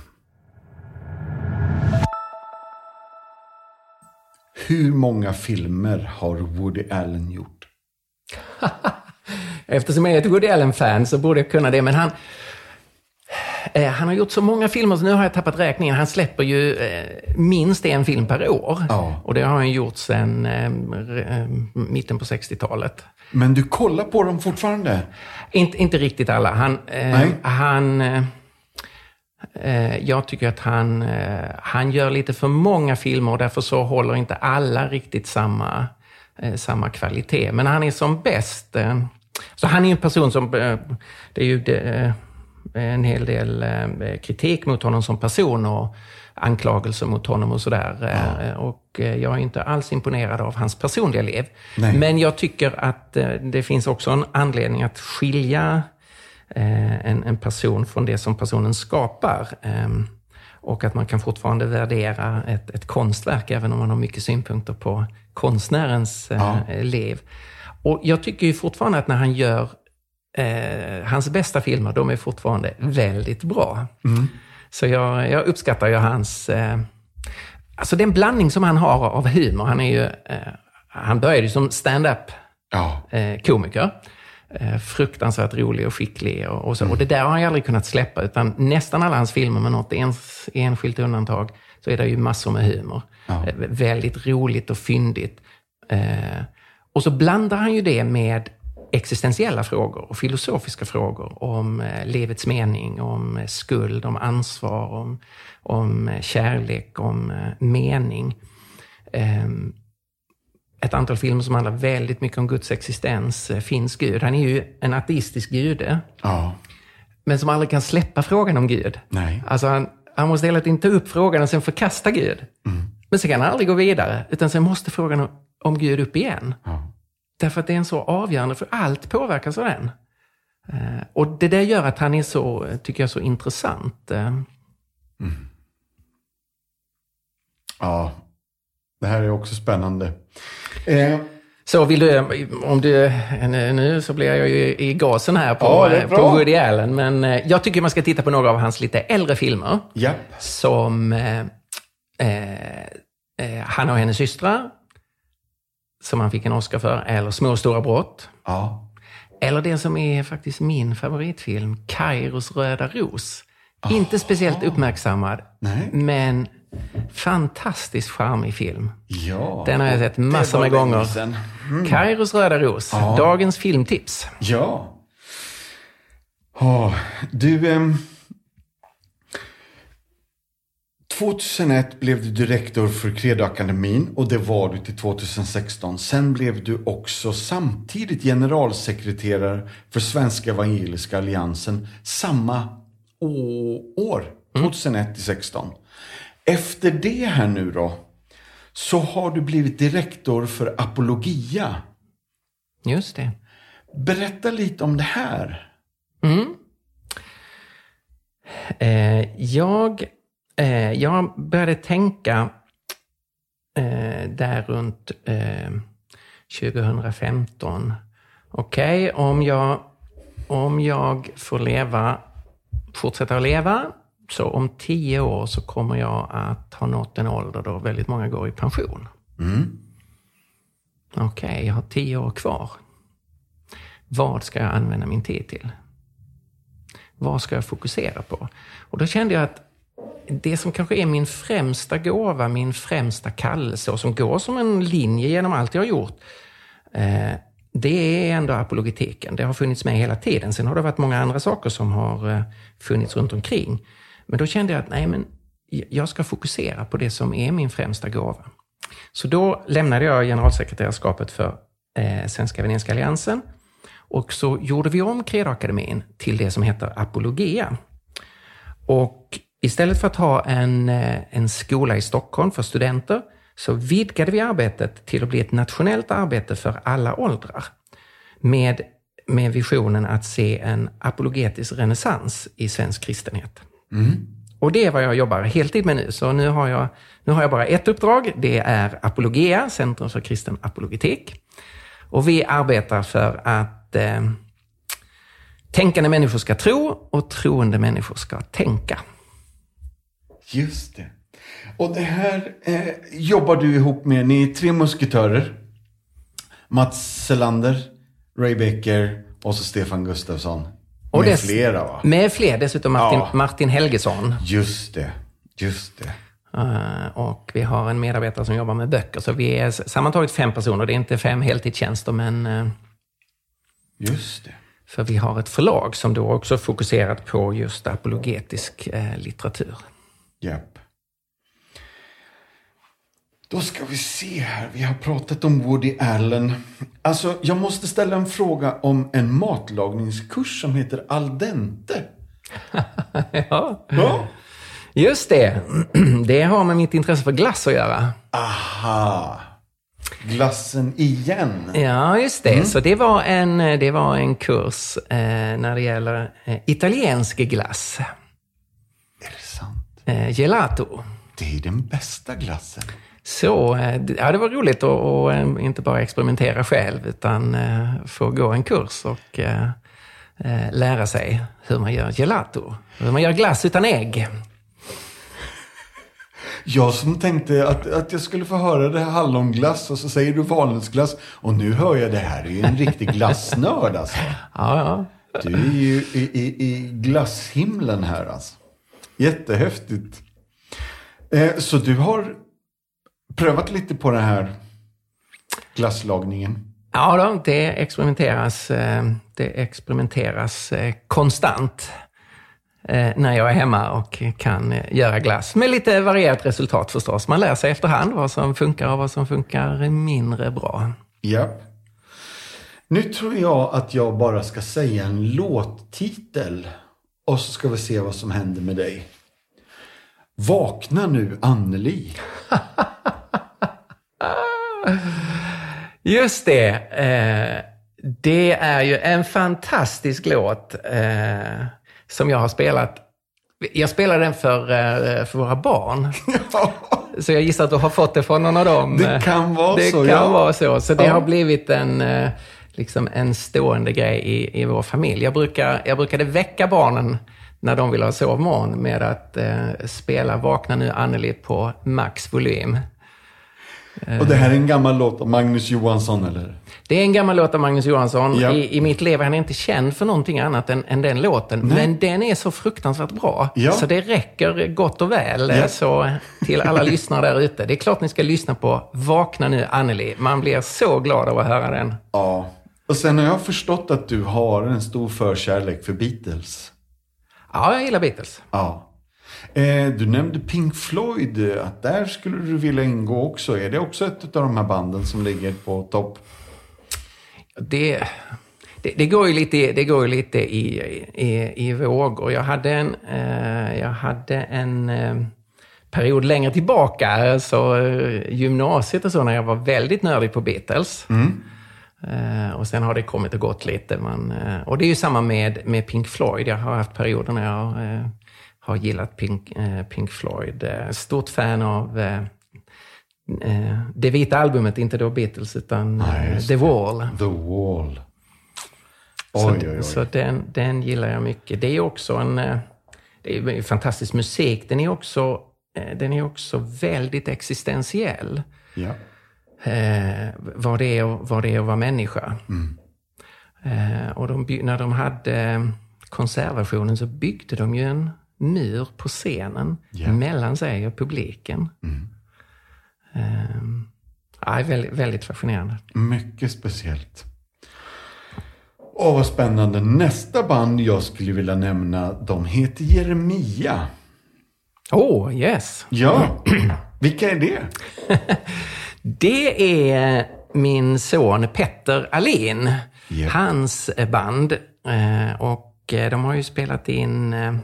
Hur många filmer har Woody Allen gjort? Eftersom jag är ett Woody Allen-fan så borde jag kunna det, men han... Eh, han har gjort så många filmer så nu har jag tappat räkningen. Han släpper ju eh, minst en film per år. Ja. Och det har han gjort sedan eh, eh mitten på 60-talet. Men du kollar på dem fortfarande? Inte, inte riktigt alla. Han, eh, han eh, jag tycker att han, eh, han gör lite för många filmer och därför så håller inte alla riktigt samma, eh, samma kvalitet. Men han är som bäst. Så han är en person som, det är ju en hel del kritik mot honom som person och anklagelser mot honom och sådär. Ja. Och jag är inte alls imponerad av hans personliga liv. Nej. Men jag tycker att det finns också en anledning att skilja Eh, en, en person från det som personen skapar. Ehm, och att man kan fortfarande värdera ett, ett konstverk även om man har mycket synpunkter på konstnärens eh, ja. liv. Och jag tycker ju fortfarande att när han gör eh, hans bästa filmer, de är fortfarande väldigt bra. Mm. Så jag, jag, uppskattar ju hans... Eh, alltså den blandning som han har av humor. Han är ju... Eh, han började ju som stand-up ja. eh, komiker eh, fruktansvärt rolig och skicklig. Och, och så. Mm. Och det där har han ju aldrig kunnat släppa, utan nästan alla hans filmer, med något ens, enskilt undantag, så är det ju massor med humor. Ja. Eh, väldigt roligt och fyndigt. Eh, och så blandar han ju det med existentiella frågor och filosofiska frågor om eh, livets mening, om eh, skuld, om ansvar, om, om eh, kärlek, om mening. Ett antal filmer som handlar väldigt mycket om Guds existens. Eh, finns Gud? Han är ju en ateistisk gude. Ja. Men som aldrig kan släppa frågan om Gud. Nej. Alltså han, han måste hela tiden ta upp frågan och sen förkasta Gud. Mm. Men sen kan han aldrig gå vidare, utan sen måste frågan om, om Gud upp igen. Ja. Därför att det är en så avgörande, för allt påverkas av den. Uh, och det där gör att han är så, tycker jag, så intressant. Uh, Ja, det här är också spännande. Eh, Så vill du, om du, nu så blir jag ju i gasen här på, Ja, det är bra. på Woody Allen, men eh, jag tycker man ska titta på några av hans lite äldre filmer. japp. Som eh, eh, eh, Han och hennes systrar, som han fick en Oscar för, eller Små och stora brott. Ja. Eller det som är faktiskt min favoritfilm, Kairos röda ros. Inte speciellt uppmärksammad, Nej. men fantastiskt charmig film. Ja. Den har jag sett massor med gånger. sedan. Kairos röda ros, Ja. dagens filmtips. Ja. Ja, du... ehm, 2001 blev du direktor för Credoakademin och det var du till 2016. Sen blev du också samtidigt generalsekreterare för Svenska Evangeliska Alliansen samma år, 2001 till 16. Efter det här nu då, så har du blivit direktor för Apologia. Just det. Berätta lite om det här. Eh, jag, eh, jag började tänka eh, där runt eh, 2015. Okej, om, jag, om jag får leva, fortsätta att leva, så om tio år så kommer jag att ha nått en ålder då väldigt många går i pension. Okej, jag har tio år kvar. Vad ska jag använda min tid till? Vad ska jag fokusera på? Och då kände jag att det som kanske är min främsta gåva, min främsta kallelse och som går som en linje genom allt jag har gjort, eh, det är ändå apologetiken. Det har funnits med hela tiden. Sen har det varit många andra saker som har eh, funnits runt omkring. Men då kände jag att nej, men jag ska fokusera på det som är min främsta gåva. Så då lämnade jag generalsekreterarskapet för eh, Svenska Venetiska Alliansen och så gjorde vi om Credoakademin till det som heter Apologia. Och istället för att ha en, eh, en skola i Stockholm för studenter så vidgade vi arbetet till att bli ett nationellt arbete för alla åldrar. Med, med visionen att se en apologetisk renässans i svensk kristenhet. Och det är vad jag jobbar heltid med nu. Så nu har jag, nu har jag bara ett uppdrag. Det är Apologia, Centrum för kristen apologetik. Och vi arbetar för att eh, tänkande människor ska tro och troende människor ska tänka. Just det. Och det här eh, jobbar du ihop med, ni är tre musketörer. Mats Selander, Ray Becker och så Stefan Gustafsson. Och med dess- flera va? Med fler, dessutom Martin, Ja. Martin Helgesson. Just det, just det. Eh, och vi har en medarbetare som jobbar med böcker. Så vi är sammantaget fem personer. Det är inte fem heltidstjänster, men eh, Just det. för vi har ett förlag som då också fokuserat på just apologetisk eh, litteratur. Japp. Då ska vi se här. Vi har pratat om Woody Allen. Alltså, jag måste ställa en fråga om en matlagningskurs som heter Al dente. ja. Ja. Just det. Det har med mitt intresse för glass att göra. Aha. Glassen igen. Ja, just det. Så det var en, det var en kurs eh, när det gäller eh, italiensk glass. Är det sant? Eh, gelato. Det är den bästa glassen. Så eh, ja, det var roligt att, att eh, inte bara experimentera själv, utan eh, få gå en kurs och lära sig hur man gör gelato. Hur man gör glass utan ägg. Jag som tänkte att, att jag skulle få höra det här hallonglass och så säger du valnötsglass. Och nu hör jag det här är ju en riktig glassnörd alltså. Ja, ja. Du är ju i, i, i glasshimlen här alltså. Jättehäftigt. Eh, så du har prövat lite på den här glasslagningen? Ja, då, det experimenteras, eh, det experimenteras eh, konstant eh, när jag är hemma och kan göra glass. Med lite varierat resultat förstås. Man lär sig efterhand vad som funkar och vad som funkar mindre bra. Japp. Nu tror jag att jag bara ska säga en låttitel. Och så ska vi se vad som händer med dig. Vakna nu Anneli. Just det. Eh, det är ju en fantastisk låt eh, som jag har spelat Jag spelar den för, eh, för våra barn. Så jag gissar att du har fått det från någon av dem. Det kan vara det så, kan ja. vara så. Så det Ja. har blivit en, eh, liksom en stående grej i, i vår familj. Jag, brukar, jag brukade väcka barnen när de ville ha sovmorgon med att eh, spela Vakna nu Anneli på max volym. Och det här är en gammal låt av Magnus Johansson, eller? Det är en gammal låt av Magnus Johansson. Ja. I, I mitt liv är han inte känd för någonting annat än, än den låten. Men den är så fruktansvärt bra. Ja. Så det räcker gott och väl. Ja. Så till alla lyssnare där ute. Det är klart ni ska lyssna på Vakna nu Anneli. Man blir så glad av att höra den. Ja. Och sen har jag förstått att du har en stor förkärlek för Beatles. Ja, jag gillar Beatles. Ja. Eh, du nämnde Pink Floyd, att där skulle du vilja ingå också. Är det också ett av de här banden som ligger på topp? Det, det, det går ju lite, det går lite i, i, i vågor. Jag hade en, eh, jag hade en eh, period längre tillbaka, alltså gymnasiet och så, när jag var väldigt nördig på Beatles. Eh, och sen har det kommit och gått lite. Man, eh, och det är ju samma med, med Pink Floyd. Jag har haft perioder när jag eh, har gillat Pink, eh, Pink Floyd. Eh, stort fan av eh, det vita albumet, inte då Beatles, utan Nej, The. Wall. The Wall. Så, Oj, oj, oj. så den, den gillar jag mycket. Det är också en, det är fantastisk musik. Den är också, den är också väldigt existentiell. Ja. Eh, vad, det är, vad det är att vara människa. Eh, och de, när de hade konsertversionen så byggde de ju en mur på scenen Ja. mellan sig och publiken. Eh, ja, väldigt, väldigt fascinerande. Mycket speciellt. Åh, vad spännande. Nästa band jag skulle vilja nämna, de heter Jeremia. Oh, yes! Ja, vilka är det? Det är min son Petter Alin. Ja. Hans band. Eh, Och eh, de har ju spelat in eh,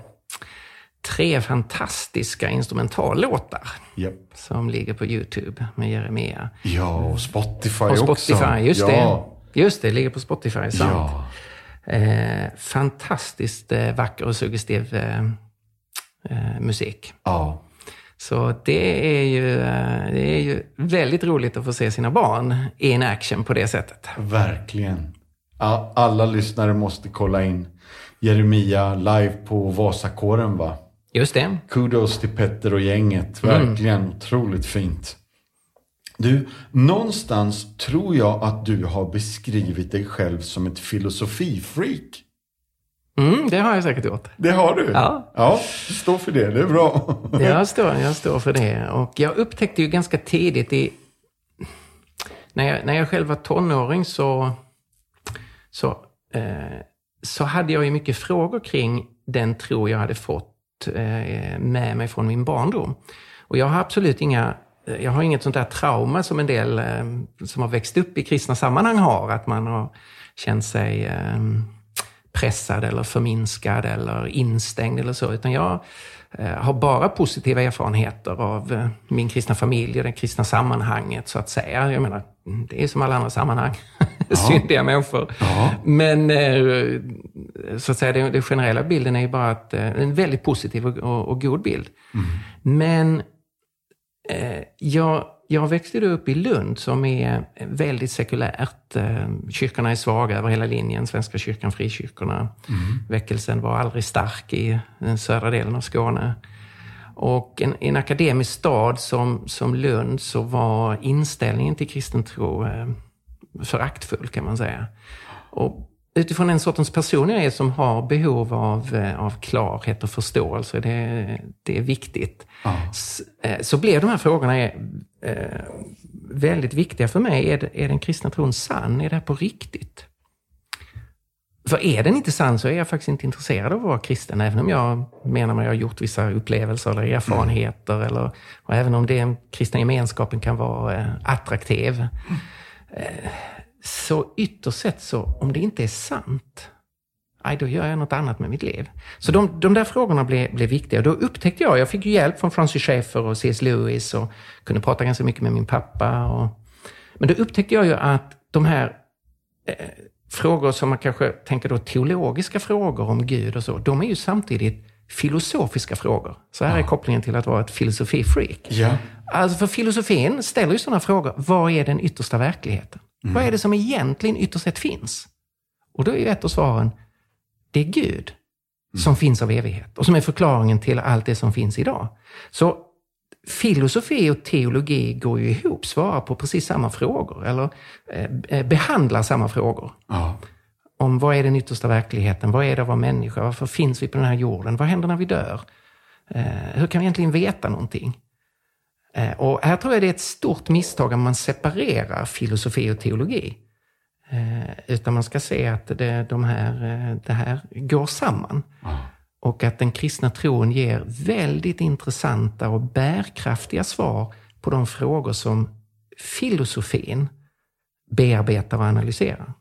tre fantastiska instrumentallåtar Japp. som ligger på YouTube med Jeremia. Ja, och Spotify Och också. Spotify, just ja. det. Just det, ligger på Spotify. Sant. Ja. Eh, fantastiskt eh, vacker och suggestiv eh, eh, musik. ja. Så det är, ju, eh, det är ju väldigt roligt att få se sina barn in action på det sättet. Verkligen. Alla lyssnare måste kolla in Jeremia live på Vasakåren va? Just det. Kudos till Petter och gänget. Verkligen otroligt fint. Du, någonstans tror jag att du har beskrivit dig själv som ett filosofifreak. Mm, det har jag säkert gjort. Det har du? Ja. Ja, stå för det. Det är bra. Jag står, jag står för det. Och jag upptäckte ju ganska tidigt i... När jag, när jag själv var tonåring så, så, eh, så hade jag ju mycket frågor kring den tro jag hade fått Eh, med mig från min barndom. Och jag har absolut inga... Jag har inget sånt där trauma som en del eh, som har växt upp i kristna sammanhang har. Att man har känt sig eh, pressad eller förminskad eller instängd eller så. Utan jag har bara positiva erfarenheter av min kristna familj och det kristna sammanhanget så att säga. Jag menar, det är som alla andra sammanhang. Syndiga människor. Ja. Men eh, så att säga, den, den generella bilden är ju bara att, eh, en väldigt positiv och, och, och god bild. Men eh, jag, jag växte då upp i Lund som är väldigt sekulärt. Eh, Kyrkorna är svaga över hela linjen. Svenska kyrkan, frikyrkorna. Väckelsen var aldrig stark i den södra delen av Skåne. Och en, i en akademisk stad som, som Lund så var inställningen till kristen tro föraktfull kan man säga. Och utifrån den sortens person jag är som har behov av, eh, av klarhet och förståelse, det, det är viktigt. S- eh, Så blev de här frågorna eh, väldigt viktiga för mig. Är, är den kristna tron sann? Är det här på riktigt? För är den inte sann så är jag faktiskt inte intresserad av att vara kristen, även om jag menar mig ha gjort vissa upplevelser eller erfarenheter. Eller, och även om den kristna gemenskapen kan vara eh, attraktiv. Eh, Eh, så ytterst sett, så om det inte är sant, aj, då gör jag något annat med mitt liv. Så de, de där frågorna blev, blev viktiga. Och då upptäckte jag, jag fick ju hjälp från Francis Schaeffer och C.S. Lewis och kunde prata ganska mycket med min pappa. Och, men då upptäckte jag ju att de här eh, frågor som man kanske tänker då teologiska frågor om Gud och så, de är ju samtidigt filosofiska frågor. Så här är kopplingen till att vara ett filosofifreak. Ja. Alltså för filosofin ställer ju sådana frågor. Vad är den yttersta verkligheten? Vad är det som egentligen ytterst sett finns? Och då är ju ett av svaren, det är Gud som finns av evighet och som är förklaringen till allt det som finns idag. Så filosofi och teologi går ju ihop, svarar på precis samma frågor eller eh, behandlar samma frågor. Ja. Om vad är den yttersta verkligheten? Vad är det att vara människa? Varför finns vi på den här jorden? Vad händer när vi dör? Eh, hur kan vi egentligen veta någonting? Eh, och här tror jag det är ett stort misstag om man separerar filosofi och teologi. Eh, utan man ska se att det, de här, eh, det här går samman. Och att den kristna tron ger väldigt intressanta och bärkraftiga svar på de frågor som filosofin bearbetar och analyserar.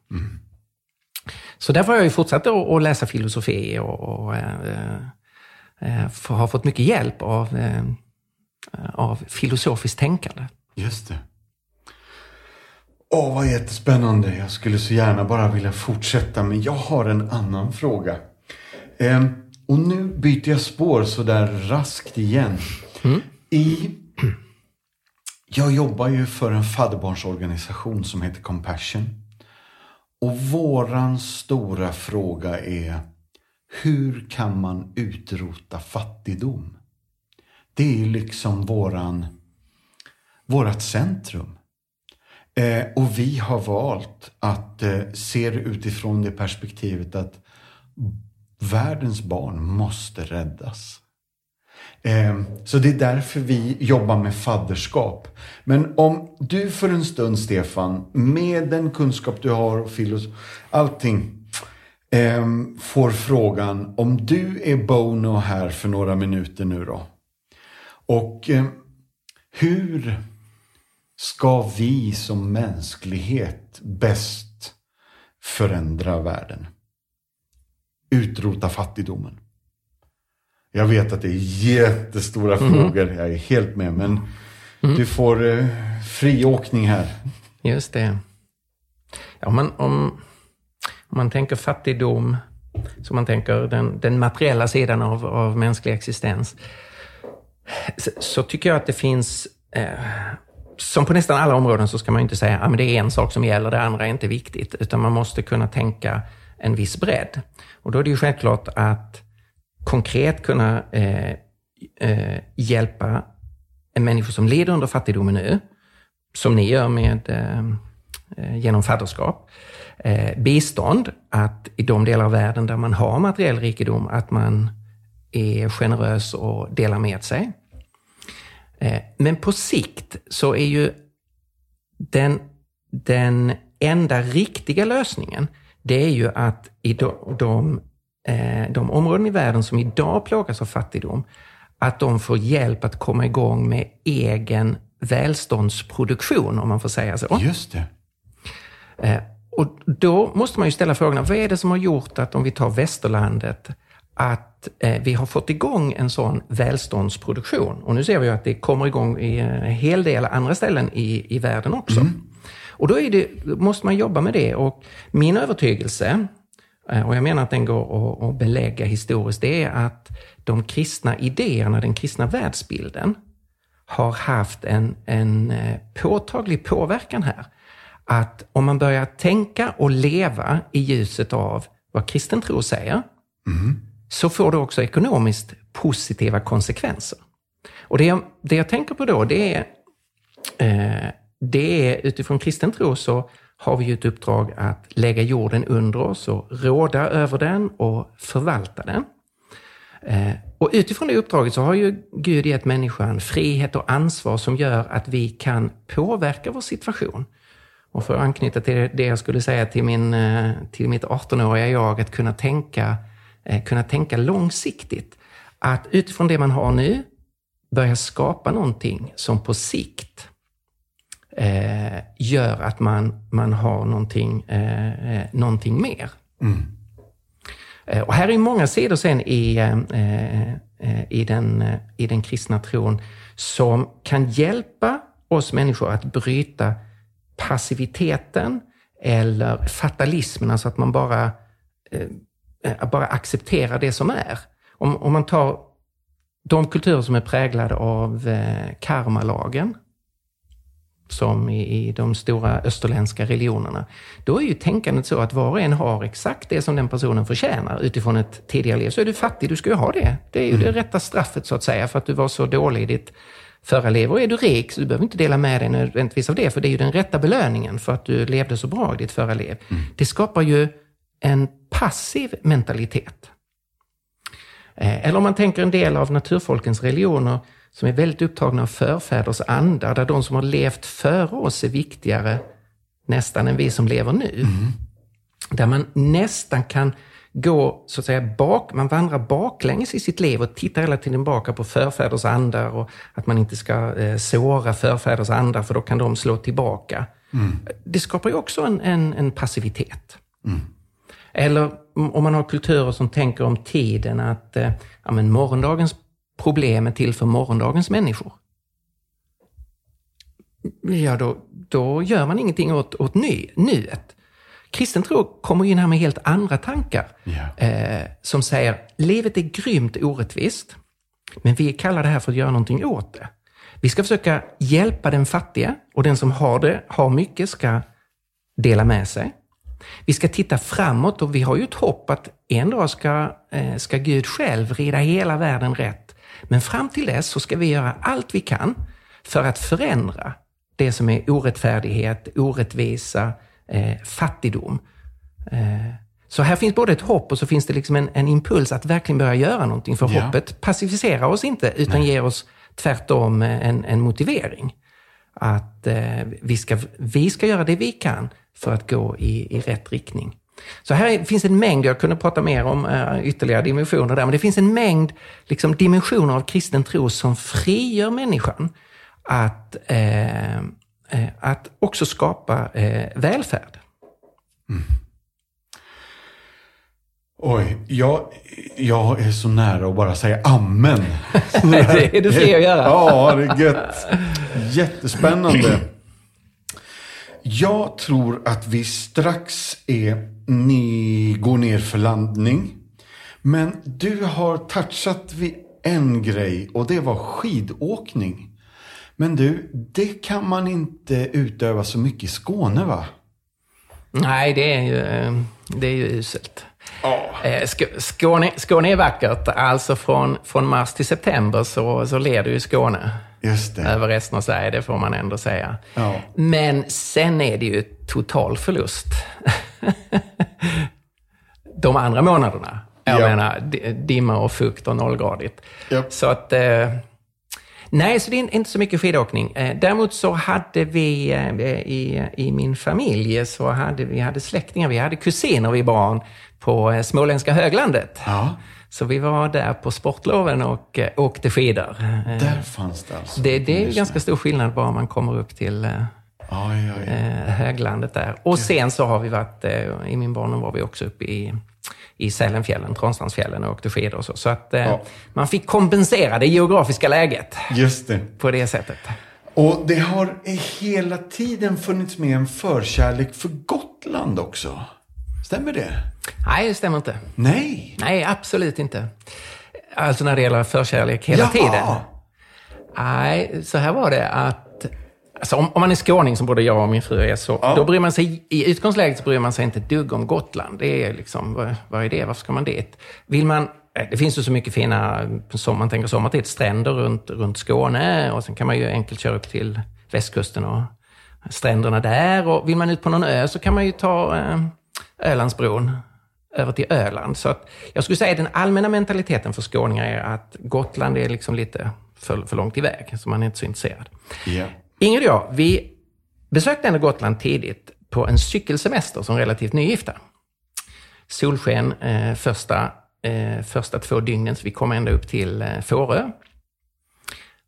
Så därför har jag ju fortsatt att läsa filosofi och, och eh, eh, har fått mycket hjälp av, eh, av filosofiskt tänkande. Just det. Åh, vad jättespännande. Jag skulle så gärna bara vilja fortsätta, men jag har en annan fråga. Ehm, och nu byter jag spår så där raskt igen. I... Jag jobbar ju för en fadderbarnsorganisation som heter Compassion. Och våran stora fråga är hur kan man utrota fattigdom? Det är liksom våran, vårat centrum. Eh, och vi har valt att eh, se det utifrån det perspektivet att världens barn måste räddas. Ehm, så det är därför vi jobbar med fadderskap. Men om du för en stund, Stefan, med den kunskap du har och filos allting, ehm, får frågan om du är Bono här för några minuter nu då. Och ehm, hur ska vi som mänsklighet bäst förändra världen? Utrota fattigdomen. Jag vet att det är jättestora frågor, jag är helt med, men du får eh, friåkning här. Just det. Ja, men om, om man tänker fattigdom, så man tänker den, den materiella sidan av, av mänsklig existens, så, så tycker jag att det finns eh, som på nästan alla områden så ska man inte säga att ah, det är en sak som gäller, det andra är inte viktigt. Utan man måste kunna tänka en viss bredd. Och då är det ju självklart att konkret kunna eh, eh, hjälpa en människa som lider under fattigdomen nu, som ni gör med, eh, eh, genom fadderskap. Eh, bistånd, att i de delar av världen där man har materiell rikedom, att man är generös och delar med sig. Eh, men på sikt så är ju den, den enda riktiga lösningen, det är ju att i de, de, de områden i världen som idag plågas av fattigdom, att de får hjälp att komma igång med egen välståndsproduktion, om man får säga så. Just det. Eh, och då måste man ju ställa frågan, vad är det som har gjort att, om vi tar västerlandet, att eh, vi har fått igång en sån välståndsproduktion. Och nu ser vi ju att det kommer igång i en hel del andra ställen i, i världen också. Mm. Och då, det, måste man jobba med det. Och min övertygelse, eh, och jag menar att den går att, att belägga historiskt, det är att de kristna idéerna, den kristna världsbilden, har haft en, en eh, påtaglig påverkan här. Att om man börjar tänka och leva i ljuset av vad kristen tro säger, Mm. så får det också ekonomiskt positiva konsekvenser. Och det jag, det jag tänker på då, det är, eh, det är utifrån kristen tro så har vi ju ett uppdrag att lägga jorden under oss och råda över den och förvalta den. Eh, och utifrån det uppdraget så har ju Gud gett människan frihet och ansvar som gör att vi kan påverka vår situation. Och för att anknyta till det jag skulle säga till, min, eh, till mitt 18-åriga jag, att kunna tänka eh, kunna tänka långsiktigt. Att utifrån det man har nu börja skapa någonting som på sikt eh, gör att man, man har någonting, eh, eh någonting mer. Mm. Eh, och här är många sidor sen i, eh, i, den, i den kristna tron som kan hjälpa oss människor att bryta passiviteten eller fatalismen, alltså att man bara bara acceptera det som är. om, om man tar de kulturer som är präglade av eh, karmalagen, som i, i de stora österländska religionerna, då är ju tänkandet så att var och en har exakt det som den personen förtjänar utifrån ett tidigare liv. Så är du fattig, du ska ju ha det. Det är ju mm. det rätta straffet så att säga för att du var så dålig i ditt förra liv. Och är du rik så du behöver inte dela med dig nödvändigtvis av det, för det är ju den rätta belöningen för att du levde så bra i ditt förra liv. Mm. Det skapar ju en passiv mentalitet. Eh, eller om man tänker en del av naturfolkens religioner som är väldigt upptagna av förfäders andar, där de som har levt före oss är viktigare nästan än vi som lever nu. Mm. Där man nästan kan gå, så att säga, bak, man vandrar baklänges i sitt liv och tittar hela tiden tillbaka på förfäders andar och att man inte ska eh, såra förfäders andar för då kan de slå tillbaka. Mm. Det skapar ju också en, en, en passivitet. Mm. Eller om man har kulturer som tänker om tiden att eh, ja, men morgondagens problem är till för morgondagens människor. Ja, då, då gör man ingenting åt, åt ny, nuet. Kristen tro kommer in här med helt andra tankar. Yeah. Eh, som säger, livet är grymt orättvist, men vi kallar det här för att göra någonting åt det. Vi ska försöka hjälpa den fattiga och den som har det, har mycket, ska dela med sig. Vi ska titta framåt och vi har ju ett hopp att en dag ska, eh, ska Gud själv rida hela världen rätt. Men fram till dess så ska vi göra allt vi kan för att förändra det som är orättfärdighet, orättvisa, eh, fattigdom. Eh, så här finns både ett hopp och så finns det liksom en, en impuls att verkligen börja göra någonting. För ja. hoppet pacificerar oss inte, utan Nej. ger oss tvärtom en, en motivering. Att eh, vi, ska, vi ska göra det vi kan för att gå i, i rätt riktning. Så här finns en mängd, jag kunde prata mer om uh, ytterligare dimensioner där, men det finns en mängd liksom, dimensioner av kristen tro som frigör människan att, uh, uh, att också skapa välfärd. Mm. Oj, jag, jag är så nära att bara säga amen. det är du fri att göra. ja, det är gött. Jättespännande. Jag tror att vi strax är, ni går ner för landning. Men du har touchat vid en grej och det var skidåkning. Men du, det kan man inte utöva så mycket i Skåne va? Nej, det är ju, eh, det är ju uselt. Oh. Skåne, Skåne är vackert. Alltså från, från mars till september så, så leder ju Skåne över resten av Sverige, det får man ändå säga. Ja. Men sen är det ju total förlust. De andra månaderna. Jag ja. menar, dimma och fukt och nollgradigt. Ja. Så att... Eh, nej, så det är inte så mycket skidåkning. Eh, däremot så hade vi eh, i, i min familj, så hade vi hade släktingar, vi hade kusiner, vi barn, på småländska höglandet. Ja. Så vi var där på sportloven och åkte skidor. Där fanns det alltså? Det, det är ganska stor skillnad bara man kommer upp till aj, aj. höglandet där. Och sen så har vi varit, i min barndom var vi också uppe i i Sälenfjällen, Transtrandsfjällen och åkte skidor och så. Så att ja. man fick kompensera det geografiska läget. Just det. På det sättet. Och det har hela tiden funnits med en förkärlek för Gotland också. Stämmer det? Nej, det stämmer inte. Nej? Nej, absolut inte. Alltså när det gäller förkärlek hela Jaha. tiden. Nej, så här var det att Alltså om, om, man är skåning, som både jag och min fru är, så ja. då bryr man sig, i utgångsläget så bryr man sig inte ett dugg om Gotland. Det är liksom, vad, vad är det? Varför ska man dit? Vill man, eh, det finns ju så mycket fina, som man tänker sommartid, stränder runt, runt Skåne och sen kan man ju enkelt köra upp till västkusten och stränderna där. Och vill man ut på någon ö så kan man ju ta eh, Ölandsbron över till Öland. Så att jag skulle säga att den allmänna mentaliteten för skåningar är att Gotland är liksom lite för, för långt iväg, så man är inte så intresserad. Yeah. Ingrid och jag, vi besökte ändå Gotland tidigt på en cykelsemester som relativt nygifta. Solsken eh, första, eh, första två dygnen, så vi kom ända upp till eh, Fårö.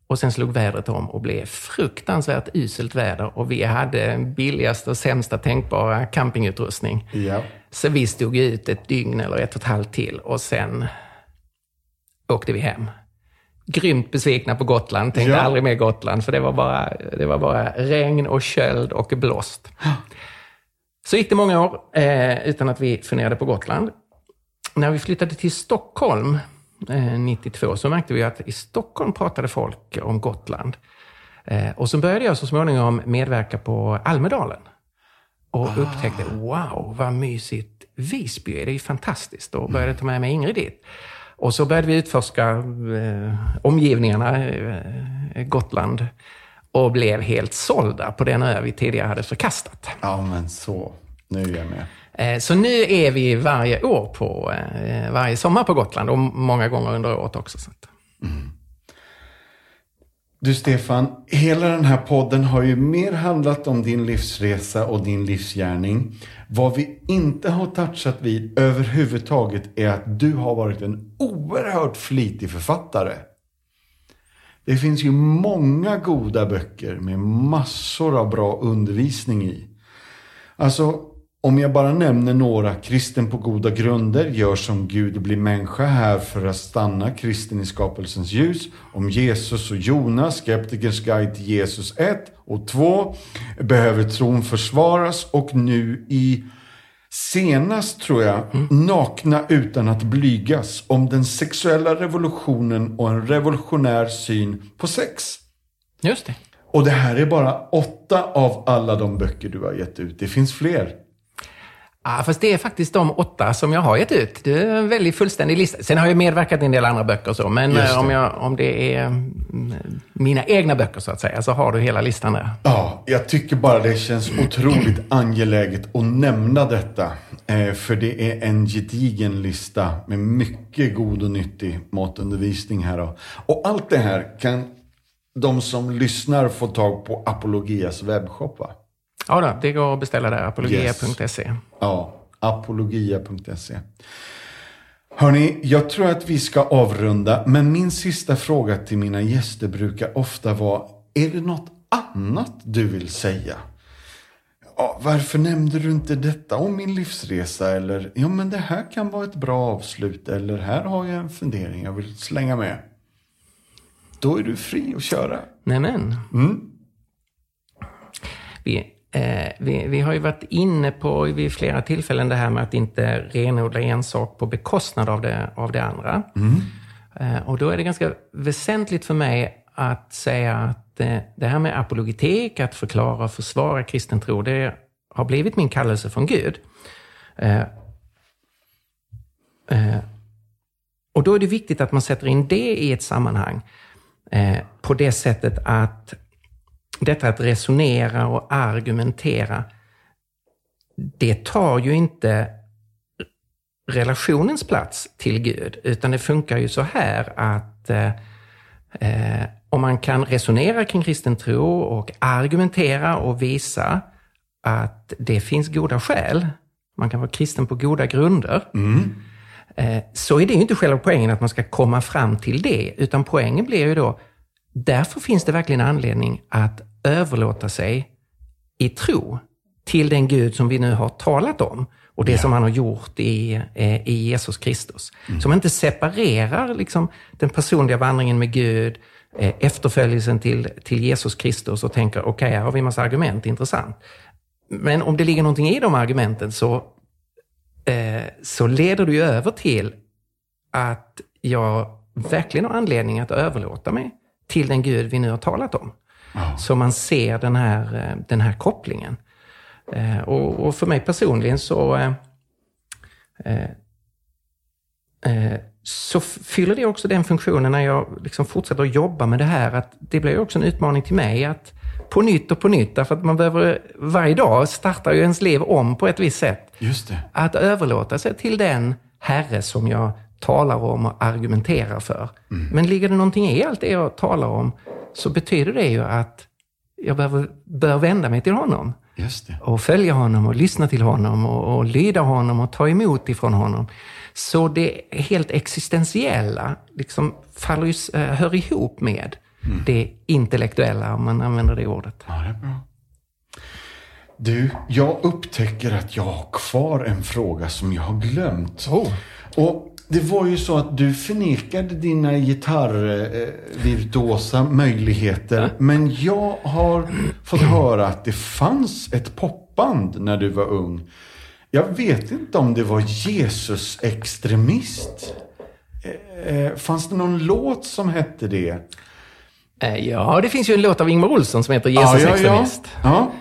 Och sen slog vädret om och blev fruktansvärt uselt väder och vi hade billigaste och sämsta tänkbara campingutrustning. Ja. Så vi stod ut ett dygn eller ett och ett halvt till och sen åkte vi hem. Grymt besvikna på Gotland, tänkte ja. aldrig mer Gotland, för det var, bara, det var bara regn och köld och blåst. Så gick det många år eh, utan att vi funderade på Gotland. När vi flyttade till Stockholm eh, 92, så märkte vi att i Stockholm pratade folk om Gotland. Eh, och så började jag så småningom medverka på Almedalen. Och ah. upptäckte, wow, vad mysigt Visby är. Det är ju fantastiskt. Och började ta med mig Ingrid dit. Och så började vi utforska eh, omgivningarna, eh, Gotland. Och blev helt sålda på den ö vi tidigare hade förkastat. Ja, men så. Nu är jag med. Eh, så nu är vi varje år på, eh, varje sommar på Gotland och många gånger under året också. Mm. Du Stefan, hela den här podden har ju mer handlat om din livsresa och din livsgärning. Vad vi inte har touchat vid överhuvudtaget är att du har varit en oerhört flitig författare. Det finns ju många goda böcker med massor av bra undervisning i. Alltså, om jag bara nämner några. Kristen på goda grunder, Gör som Gud blir människa här för att stanna, Kristen i skapelsens ljus. Om Jesus och Jonas, Skeptikers guide till Jesus 1 och 2. Behöver tron försvaras och nu i senast tror jag, Nakna utan att blygas. Om den sexuella revolutionen och en revolutionär syn på sex. Just det. Och det här är bara åtta av alla de böcker du har gett ut. Det finns fler. Ja, fast det är faktiskt de åtta som jag har gett ut. Det är en väldigt fullständig lista. Sen har jag medverkat i en del andra böcker och så, men det. Eh, om, jag, om det är mm, mina egna böcker så att säga, så har du hela listan där. Ja, jag tycker bara det känns otroligt angeläget att nämna detta. Eh, för det är en gedigen lista med mycket god och nyttig matundervisning här. Då. Och allt det här kan de som lyssnar få tag på Apologias webbshop va? Ja, då, det går att beställa där. Apologia.se. Yes. Ja, apologia.se. Hörni, jag tror att vi ska avrunda, men min sista fråga till mina gäster brukar ofta vara, är det något annat du vill säga? Ja, varför nämnde du inte detta om min livsresa? Eller, ja men det här kan vara ett bra avslut. Eller, här har jag en fundering jag vill slänga med. Då är du fri att köra. Nämen. Mm. Vi, Eh, vi, vi, har ju varit inne på vid flera tillfällen det här med att inte renodla en sak på bekostnad av det, av det andra. Mm. Eh, och då är det ganska väsentligt för mig att säga att eh, det här med apologetik, att förklara och försvara kristen tro, det har blivit min kallelse från Gud. Eh, eh och då är det viktigt att man sätter in det i ett sammanhang eh, på det sättet att detta att resonera och argumentera, det tar ju inte relationens plats till Gud, utan det funkar ju så här att eh, eh, om man kan resonera kring kristen tro och argumentera och visa att det finns goda skäl, man kan vara kristen på goda grunder, mm. eh, så är det ju inte själva poängen att man ska komma fram till det, utan poängen blir ju då, därför finns det verkligen anledning att överlåta sig i tro till den Gud som vi nu har talat om och det ja. som han har gjort i, eh, i Jesus Kristus. Mm. Som inte separerar liksom, den personliga vandringen med Gud, eh, efterföljelsen till, till Jesus Kristus och tänker, okej, okay, här har vi massa argument, intressant. Men om det ligger någonting i de argumenten så, eh, så leder det ju över till att jag verkligen har anledning att överlåta mig till den Gud vi nu har talat om. Så man ser den här, eh, den här kopplingen. Eh, och, och för mig personligen så eh, så fyller det också den funktionen när jag liksom fortsätter att jobba med det här, att det blir också en utmaning till mig att på nytt och på nytt, därför att man behöver, varje dag startar ju ens liv om på ett visst sätt. Att överlåta sig till den Herre som jag talar om och argumenterar för. Mm. Men ligger det någonting i allt det jag talar om så betyder det ju att jag behöver, bör vända mig till honom. Och följa honom och lyssna till honom och, och lyda honom och ta emot ifrån honom. Så det helt existentiella liksom faller eh, hör ihop med mm. det intellektuella, om man använder det ordet. Ja, det är bra. Du, jag upptäcker att jag har kvar en fråga som jag har glömt. Oh. Och det var ju så att du förnekade dina gitarrvirtuosa möjligheter. Men jag har fått höra att det fanns ett popband när du var ung. Jag vet inte om det var Jesus extremist. Eh, fanns det någon låt som hette det? Eh, ja, det finns ju en låt av Ingmar Olsson som heter Jesus ja, ja, extremist. Ja.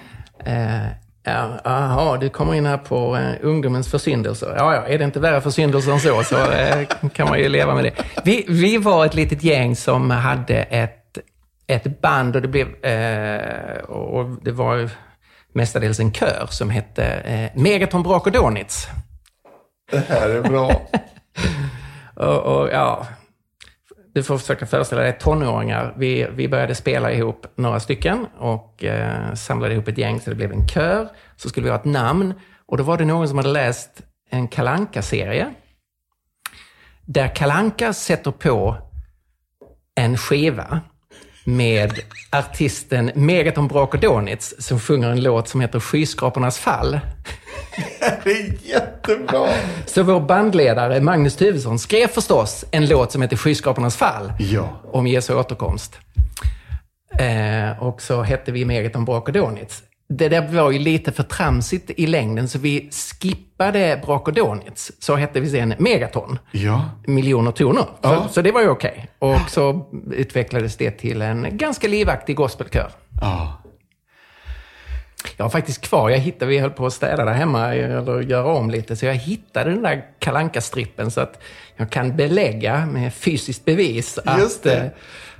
Eh, ja, du kommer in här på eh, ungdomens försyndelser. Ja, ja, är det inte värre försyndelser än så, så eh, kan man ju leva med det. Vi, vi var ett litet gäng som hade ett, ett band och det blev, eh, och det var mestadels en kör som hette eh, Megaton Brakodonits. Det här är bra. Och, och, ja, du får försöka föreställa dig tonåringar. Vi, vi började spela ihop några stycken och eh, samlade ihop ett gäng så det blev en kör. Så skulle vi ha ett namn och då var det någon som hade läst en kalanka serie Där Kalanka sätter på en skiva med artisten Megaton Brakodonits som sjunger en låt som heter Skyskrapornas fall. Det är jättebra. Så vår bandledare Magnus Tuvesson skrev förstås en låt som heter Skyskrapornas fall Ja. om Jesu återkomst. Eh, och så hette vi Megaton Brakodonits. Det där var ju lite för tramsigt i längden så vi skippade Brakodonits. Så hette vi sen Megaton, Ja. miljoner toner. Ja. Så, så det var ju okej. Och så utvecklades det till en ganska livaktig gospelkör. Ja. Jag har faktiskt kvar, jag hittade, vi höll på att städa där hemma eller göra om lite, så jag hittade den där kalanka strippen så att jag kan belägga med fysiskt bevis att, eh,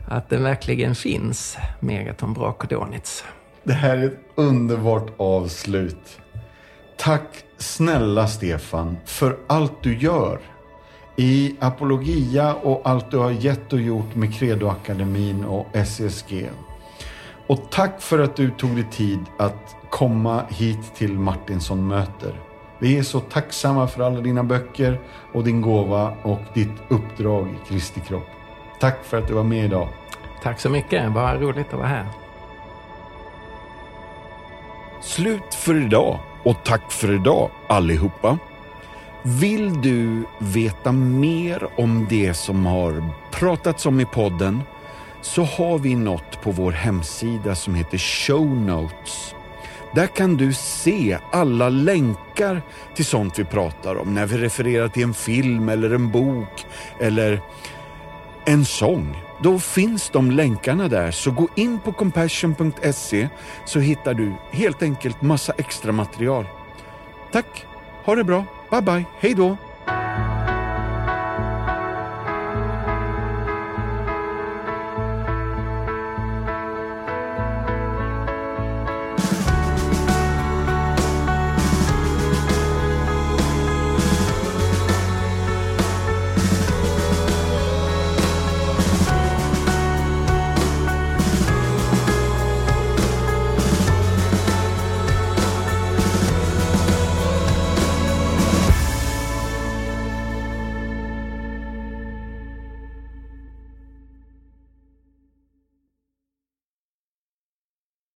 att den verkligen finns, Megaton Brakodonits. Det här är ett underbart avslut. Tack snälla Stefan för allt du gör. I Apologia och allt du har gett och gjort med Credoakademin och SSG. Och tack för att du tog dig tid att komma hit till Martinsson möter. Vi är så tacksamma för alla dina böcker och din gåva och ditt uppdrag i Kristi kropp. Tack för att du var med idag. Tack så mycket, Vad roligt att vara här. Slut för idag och tack för idag allihopa. Vill du veta mer om det som har pratats om i podden så har vi något på vår hemsida som heter Show Notes. Där kan du se alla länkar till sånt vi pratar om när vi refererar till en film eller en bok eller en sång. Då finns de länkarna där, så gå in på compassion.se så hittar du helt enkelt massa extra material. Tack, ha det bra, bye bye, hej då!